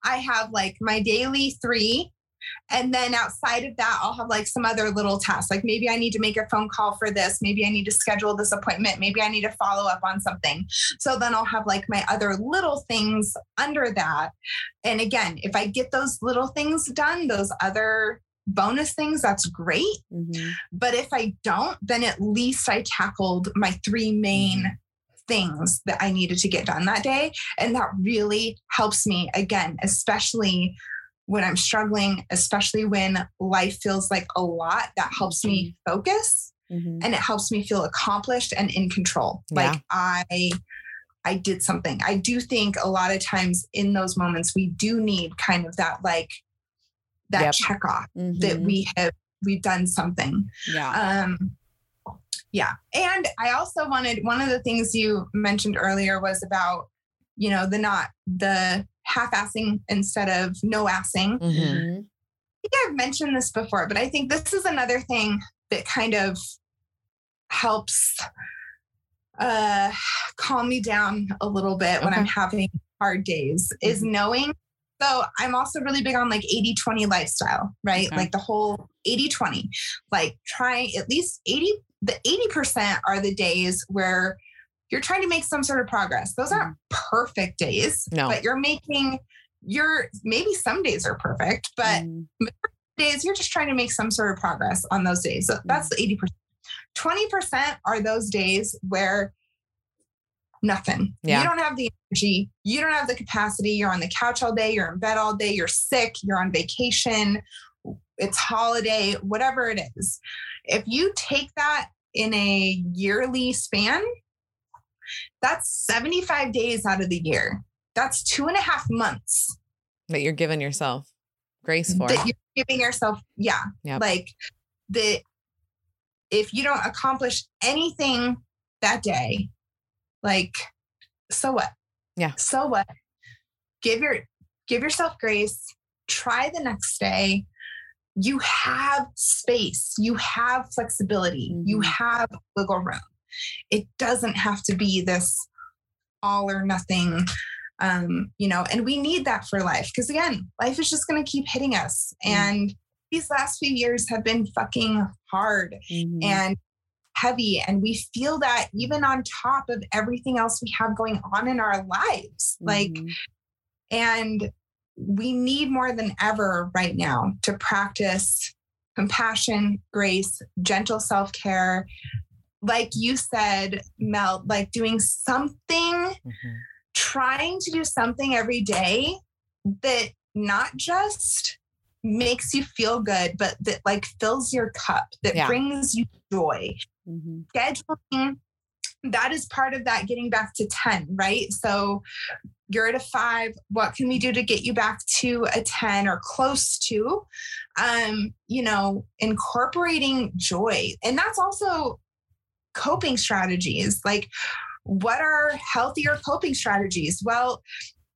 I have like my daily three. And then outside of that, I'll have like some other little tasks. Like maybe I need to make a phone call for this. Maybe I need to schedule this appointment. Maybe I need to follow up on something. So then I'll have like my other little things under that. And again, if I get those little things done, those other bonus things, that's great. Mhm. But if I don't, then at least I tackled my three main things that I needed to get done that day. And that really helps me, again, especially when I'm struggling, especially when life feels like a lot, that helps me focus Mhm. and it helps me feel accomplished and in control. Yeah. Like I I did something. I do think a lot of times in those moments we do need kind of that like that Yep. check off that Mhm. we have we've done something. yeah. Um, yeah. And I also wanted one of the things you mentioned earlier was about, you know, the not the half-assing instead of no-assing. Mhm. Mm-hmm. I think I've mentioned this before, but I think this is another thing that kind of helps uh calm me down a little bit when I'm having hard days is knowing so I'm also really big on like 80-20 lifestyle, right? Okay. Like the whole 80-20. Like try at least 80 the 80% are the days where you're trying to make some sort of progress. Those aren't perfect days, No. but you're making you're maybe some days are perfect, but Mhm. days you're just trying to make some sort of progress on those days. So that's the 80%. 20% are those days where nothing. Yeah. You don't have the energy, you don't have the capacity, you're on the couch all day, you're in bed all day, you're sick, you're on vacation, it's holiday, whatever it is. If you take that in a yearly span, that's 75 days out of the year. That's two and a half months that you're giving yourself grace for. that you're giving yourself yeah Yep. like that if you don't accomplish anything that day like so what? Yeah. so what? Give your give yourself grace. Try the next day. You have space. You have flexibility. You Mhm. have wiggle room. It doesn't have to be this all or nothing um you know and we need that for life. Because again life is just going to keep hitting us. Mm. and these last few years have been fucking hard. Mhm. and heavy and we feel that even on top of everything else we have going on in our lives like Mhm. and we need more than ever right now to practice compassion, grace, gentle self care. Like you said, Mel, like doing something, Mhm. trying to do something every day that not just makes you feel good, but that like fills your cup, that Yeah. brings you joy Mm-hmm. scheduling that is part of that getting back to 10, right? So you're at a five. What can we do to get you back to a 10 or close to? Um, you know, incorporating joy. And that's also coping strategies. Like, what are healthier coping strategies? Well,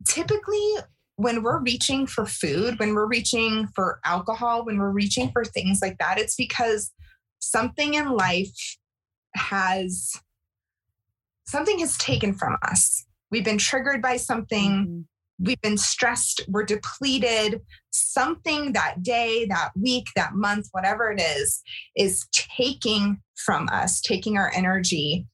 typically, when we're reaching for food, when we're reaching for alcohol, when we're reaching for things like that, it's because something in life has something has taken from us. We've been triggered by something. Mm-hmm. We've been stressed. We're depleted. Something that day, that week, that month, whatever it is, is taking from us, taking our energy.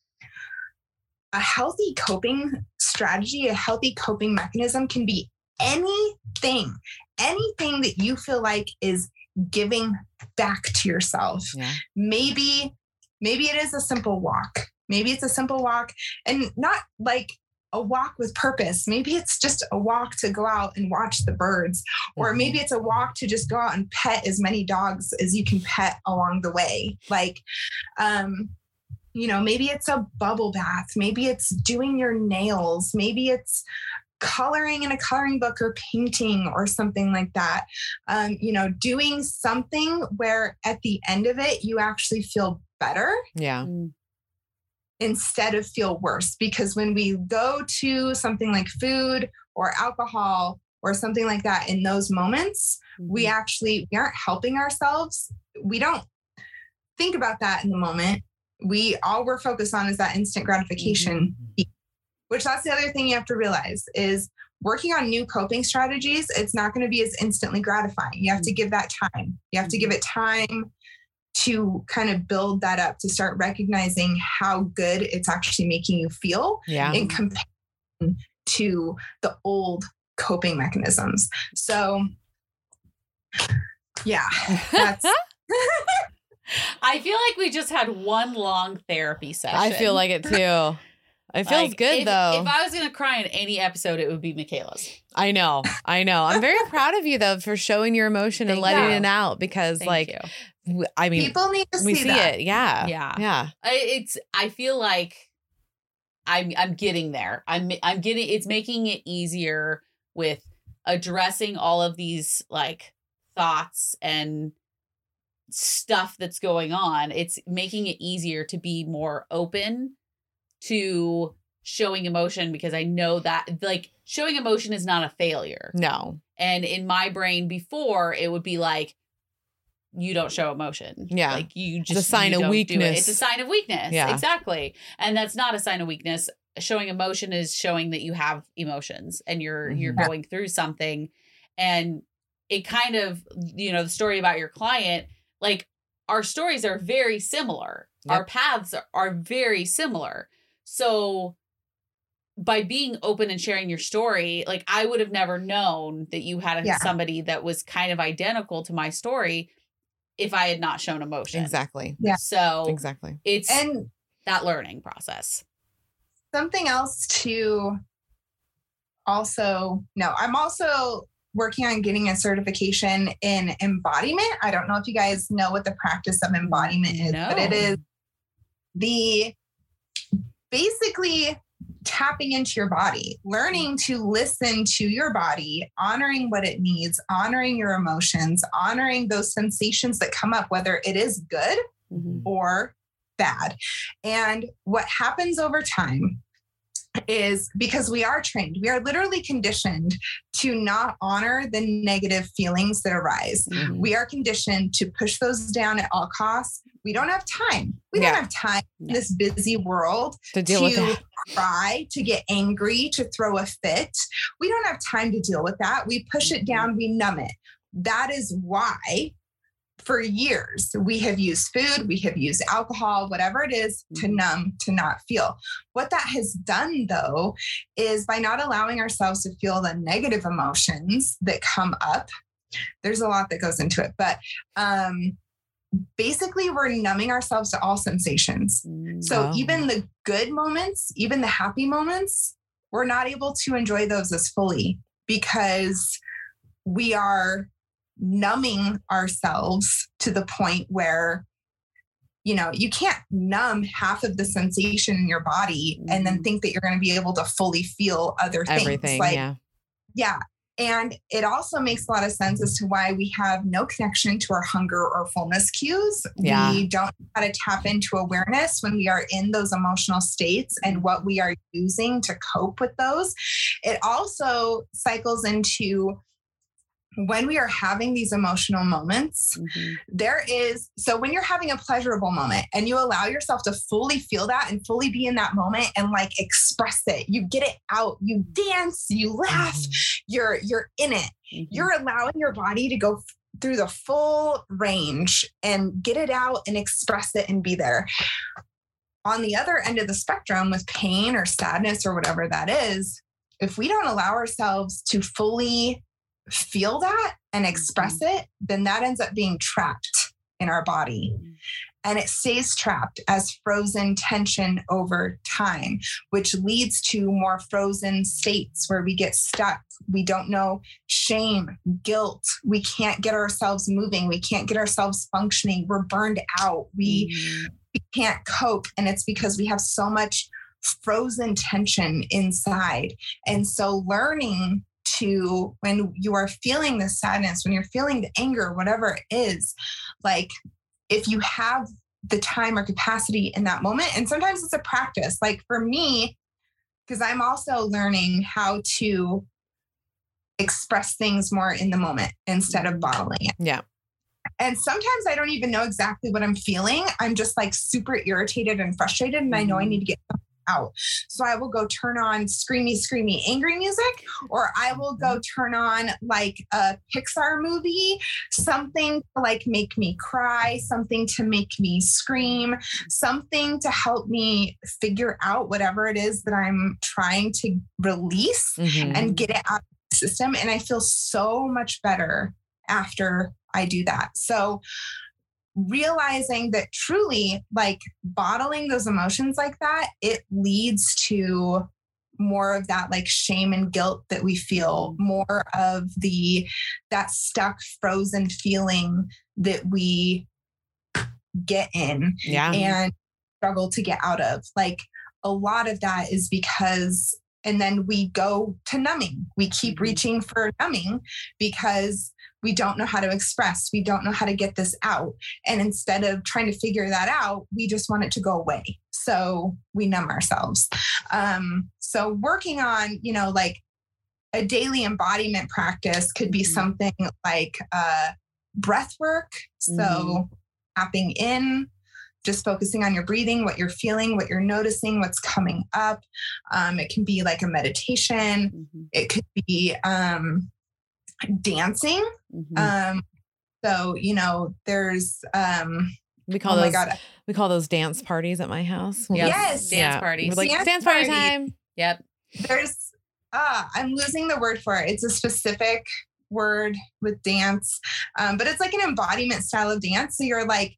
A healthy coping strategy, a healthy coping mechanism can be anything, anything that you feel like is giving back to yourself. Yeah. Maybe, maybe it is a simple walk. Maybe it's a simple walk and not like a walk with purpose. Maybe it's just a walk to go out and watch the birds, or Mhm. maybe it's a walk to just go out and pet as many dogs as you can pet along the way. Like, um, you know, maybe it's a bubble bath, maybe it's doing your nails, maybe it's coloring in a coloring book or painting or something like that. Um, you know, doing something where at the end of it, you actually feel better Yeah. Mm. instead of feel worse. Because when we go to something like food or alcohol or something like that in those moments, we Mm-hmm. actually we aren't helping ourselves. We don't think about that in the moment. We all we're focused on is that instant gratification, which that's the other thing you have to realize is working on new coping strategies, it's not going to be as instantly gratifying. You have to mm-hmm. give that time. You have to give mm-hmm. it time to kind of build that up to start recognizing how good it's actually making you feel Yeah. in comparison to the old coping mechanisms. So, yeah, that's I feel like we just had one long therapy session. I feel like it too. It feels Like, good if, though. If I was gonna cry in any episode, it would be Michaela's. I know. I know. I'm very proud of you though for showing your emotion and letting you. it out because Thank like you. w- I mean people need to we see, see that. it. Yeah. Yeah. Yeah. I, it's. I feel like I'm. I'm getting there. I'm. I'm getting. It's making it easier with addressing all of these like thoughts and stuff that's going on. It's making it easier to be more open to showing emotion because I know that like showing emotion is not a failure. No. And in my brain before, it would be like, you don't show emotion. Yeah. Like you just a just sign of don't it. weakness. It's a sign of weakness. Yeah. Exactly. And that's not a sign of weakness. Showing emotion is showing that you have emotions and you're you're Mhm. going through something. And it kind of, you know, the story about your client, like our stories are very similar. Our paths are very similar. So by being open and sharing your story, like I would have never known that you had a, Yeah. somebody that was kind of identical to my story if I had not shown emotion. Exactly. Yeah. So Exactly. it's And that learning process. something else to also no, I'm also working on getting a certification in embodiment. I don't know if you guys know what the practice of embodiment is, but it is the basically tapping into your body, learning to listen to your body, honoring what it needs, honoring your emotions, honoring those sensations that come up, whether it is good or bad. And what happens over time is because we are trained, we are literally conditioned to not honor the negative feelings that arise. Mhm. We are conditioned to push those down at all costs. We don't have time. We Yeah. don't have time in this busy world To deal with to that. cry, to get angry, to throw a fit. We don't have time to deal with that. We push it down, we numb it. That is why, for years, we have used food, we have used alcohol, whatever it is, to Mhm. numb, to not feel. What that has done, though, is by not allowing ourselves to feel the negative emotions that come up. There's a lot that goes into it, but um, basically, we're numbing ourselves to all sensations. Mhm. So Oh. even the good moments, even the happy moments, we're not able to enjoy those as fully because we are numbing ourselves to the point where you know, you can't numb half of the sensation in your body and then Mhm. think that you're going to be able to fully feel other things. Everything. Like, yeah. yeah. And it also makes a lot of sense as to why we have no connection to our hunger or fullness cues. Yeah. We don't know how to tap into awareness when we are in those emotional states and what we are using to cope with those. It also cycles into when we are having these emotional moments, Mhm. there is so when you're having a pleasurable moment and you allow yourself to fully feel that and fully be in that moment and like express it you get it out you dance you laugh you're you're in it Mhm. you're allowing your body to go through the full range and get it out and express it and be there on the other end of the spectrum with pain or sadness or whatever that is if we don't allow ourselves to fully feel that and express it then that ends up being trapped in our body and it stays trapped as frozen tension over time, which leads to more frozen states where we get stuck. We don't know shame, guilt. We can't get ourselves moving. We can't get ourselves functioning. We're burned out. We, Mhm. we can't cope. And it's because we have so much frozen tension inside. And so learning to when you are feeling the sadness, when you're feeling the anger, whatever it is, like if you have the time or capacity in that moment, and sometimes it's a practice. Like for me, because I'm also learning how to express things more in the moment instead of bottling it. Yeah. And sometimes I don't even know exactly what I'm feeling. I'm just like super irritated and frustrated, and I know I mm-hmm. need to get out. So I will go turn on screamy, screamy, angry music, or I will go turn on like a Pixar movie, something to like make me cry, something to make me scream, something to help me figure out whatever it is that I'm trying to release Mhm. and get it out of the system. And I feel so much better after I do that. So realizing that truly like bottling those emotions like that, it leads to more of that like shame and guilt that we feel, more of the that stuck frozen feeling that we get in yeah. and struggle to get out of. Like a lot of that is because, and then we go to numbing. We keep Mhm. reaching for numbing because we don't know how to express, we don't know how to get this out. And instead of trying to figure that out, we just want it to go away. So we numb ourselves. Um, so working on, you know, like a daily embodiment practice could be Mhm. something like uh, breath work. So Mhm. tapping in, just focusing on your breathing, what you're feeling, what you're noticing, what's coming up. Um, it can be like a meditation. Mhm. It could be um, dancing. Mhm. Um, so you know, there's um, we call oh those we call those dance parties at my house. Yep. Yes. Dance Yeah. parties. We're like Dance dance, party party. time. Yep. there's ah, I'm losing the word for it. It's a specific word with dance, um, but it's like an embodiment style of dance. So you're like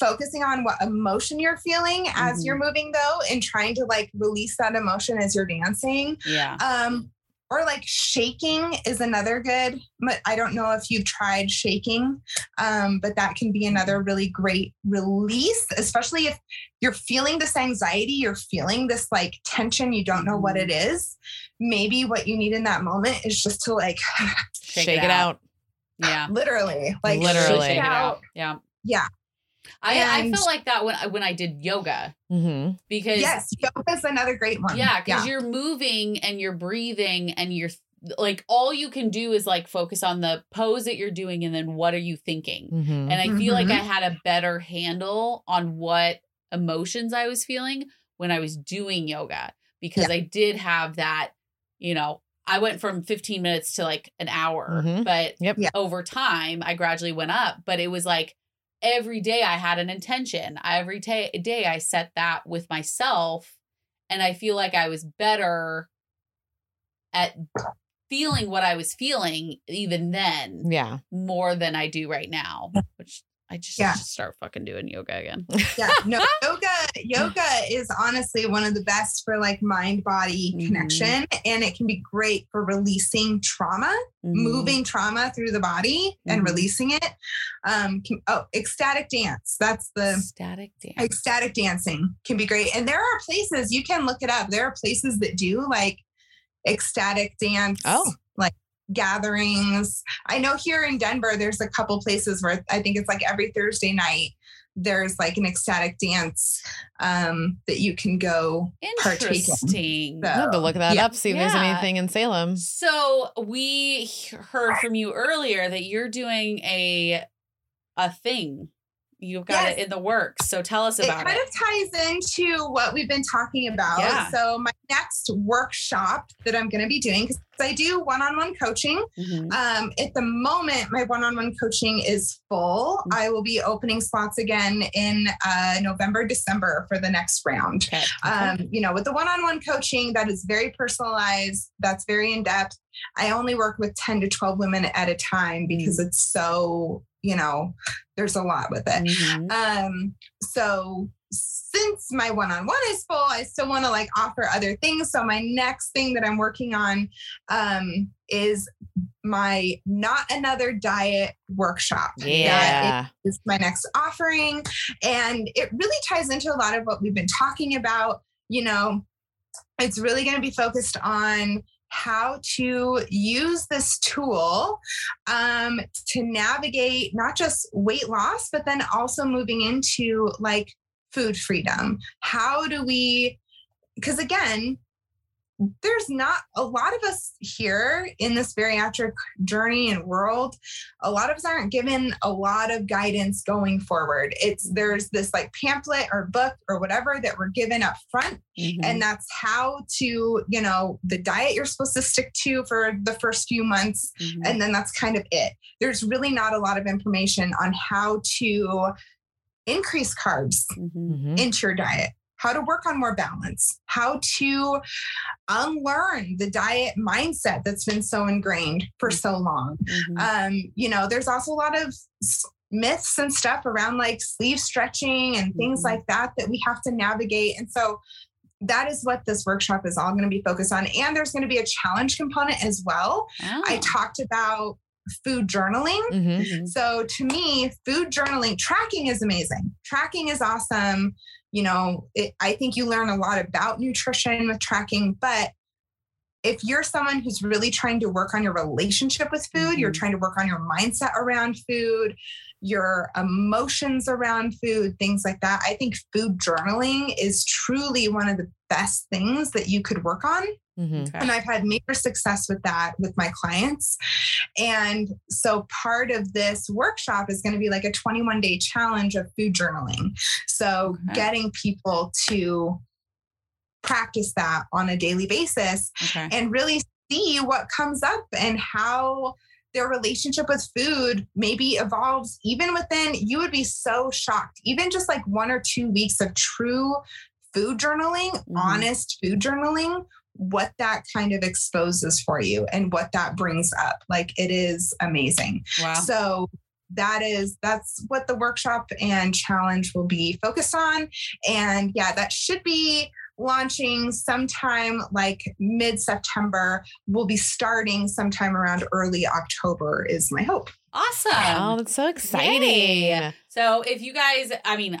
focusing on what emotion you're feeling as Mhm. you're moving though and trying to like release that emotion as you're dancing Yeah. um or like shaking is another good but i don't know if you've tried shaking um but that can be another really great release especially if you're feeling this anxiety you're feeling this like tension you don't know what it is maybe what you need in that moment is just to like Shake, it out. Yeah. literally like Literally. shake Shake it out out. Yeah. Yeah. I, I And- feel like that when I, when I did yoga hmm because yes yoga is another great one. Yeah because you're moving and you're breathing and you're like all you can do is like focus on the pose that you're doing and then what are you thinking? Hmm and i feel like Mhm. i had a better handle on what emotions i was feeling when i was doing yoga because i did have that you know i went from 15 minutes to like an hour Mhm. but Yep. Over time i gradually went up but it was like every day i had an intention every ta- day i set that with myself and i feel like i was better at feeling what i was feeling even then Yeah. more than I do right now, which I just Yeah. start fucking doing yoga again. yeah no yoga yoga is honestly one of the best for like mind body Mhm. connection and it can be great for releasing trauma Mhm. moving trauma through the body and Mhm. releasing it um can, oh ecstatic dance that's the static dance. ecstatic dancing can be great and there are places you can look it up there are places that do like ecstatic dance Oh. like gatherings i know here in denver there's a couple places where i think it's like every thursday night there's like an ecstatic dance um that you can go partake in. Interesting. So- I have to look that Yeah. up, see if there's anything in Salem. So we heard from you earlier that you're doing a a thing. You've got Yes. it in the works. So tell us about it kind it. of ties into what we've been talking about. Yeah. So my next workshop that I'm going to be doing because I do one-on-one coaching. Mhm. Um, at the moment, my one-on-one coaching is full. Mm. I will be opening spots again in uh, November, December for the next round. Okay. Um, you know, with the one-on-one coaching, that is very personalized. That's very in depth. I only work with ten to twelve women at a time because it's so you know, there's a lot with it. Mhm. Um, so since my one-on-one is full, I still want to like offer other things. So my next thing that I'm working on um, is my not another diet workshop. Yeah. is my next offering, and it really ties into a lot of what we've been talking about. You know, it's really going to be focused on how to use this tool um, to navigate not just weight loss, but then also moving into like food freedom. How do we, because again, there's not a lot of us here in this bariatric journey and world a lot of us aren't given a lot of guidance going forward it's there's this like pamphlet or book or whatever that we're given up front Mhm. and that's how to you know the diet you're supposed to stick to for the first few months Mhm. and then that's kind of it there's really not a lot of information on how to increase carbs Mhm. Mhm. into your diet how to work on more balance how to unlearn the diet mindset that's been so ingrained for so long Mhm. um, you know, there's also a lot of myths and stuff around like sleeve stretching and things Mhm. like that that we have to navigate. And so that is what this workshop is all going to be focused on. And there's going to be a challenge component as well. I Oh. talked about food journaling. Mhm. Mhm. So to me, food journaling, tracking is amazing. Tracking is awesome. You know, it, I think you learn a lot about nutrition with tracking, but if you're someone who's really trying to work on your relationship with food, you're Mhm. trying to work on your mindset around food, your emotions around food, things like that. I think food journaling is truly one of the best things that you could work on. Mhm. Okay. And I've had major success with that with my clients. And so part of this workshop is going to be like a 21 day challenge of food journaling. So Okay. getting people to practice that on a daily basis Okay. and really see what comes up and how their relationship with food maybe evolves even within you would be so shocked even just like one or two weeks of true food journaling Mhm. honest food journaling what that kind of exposes for you and what that brings up like it is amazing Wow. so that is that's what the workshop and challenge will be focused on and yeah that should be launching sometime like mid September we'll be starting sometime around early October is my hope Awesome. Oh, that's so exciting. Yay. So if you guys, I mean,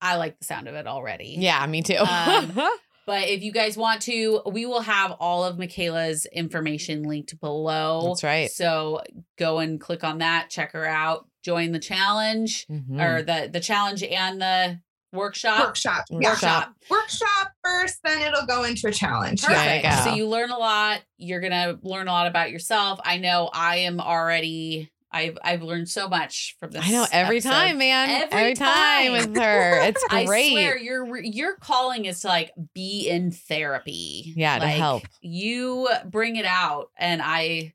I like the sound of it already. Yeah, me too. Um, But if you guys want to, we will have all of Michaela's information linked below. That's right. So go and click on that, check her out, join the challenge Mhm. or the the challenge and the workshop. workshop yeah Workshop. workshop first then it'll go into a challenge There you Perfect. So you learn a lot. You're gonna learn a lot about yourself. I know I am already. I've I've learned so much from this. I know every episode. time, man. Every Every, time. time. with her. It's great. I swear your your calling is to like be in therapy. Yeah, to help. You bring it out, and I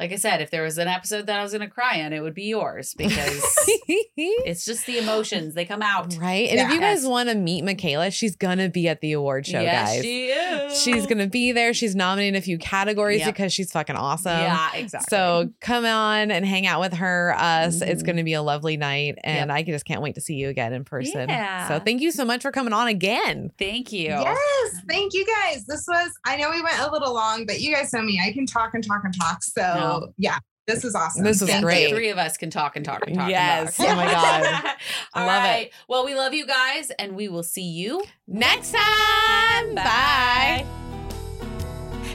Like I said, if there was an episode that I was going to cry in, it would be yours because it's just the emotions. They come out. right. And if you guys want to meet Michaela, she's gonna be at the award show, yes, guys. she is. She's gonna be there. She's nominated in a few categories Yep. because she's fucking awesome. yeah, exactly. So come on and hang out with her, us. It's Mhm. going to be a lovely night, and I just can't wait to see you again in person. Yeah. So thank you so much for coming on again. thank you. Yes, thank you guys. This was, I know we went a little long, but you guys know me. I can talk and talk and talk. So, No. Yeah, this is awesome. This is Thank great. The three of us can talk and talk and talk. Yes. And talk. Oh my God. All Love it. Well, we love you guys, and we will see you Next time. Bye.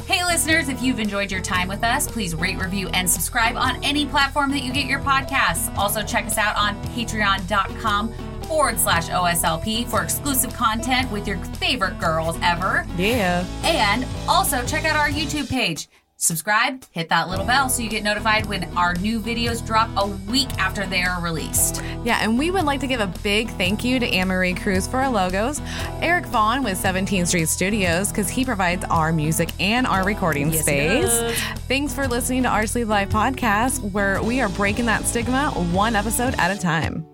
Hey, listeners, if you've enjoyed your time with us, please rate, review, and subscribe on any platform that you get your podcasts. Also, check us out on patreon.com forward slash OSLP for exclusive content with your favorite girls ever. Yeah. And also, check out our YouTube page. Subscribe, hit that little bell so you get notified when our new videos drop a week after they are released. Yeah, and we would like to give a big thank you to Anne Marie Cruz for our logos, Eric Vaughn with 17th Street Studios because he provides our music and our recording Yes, space. Thanks for listening to our Sleeved Life podcast, where we are breaking that stigma one episode at a time.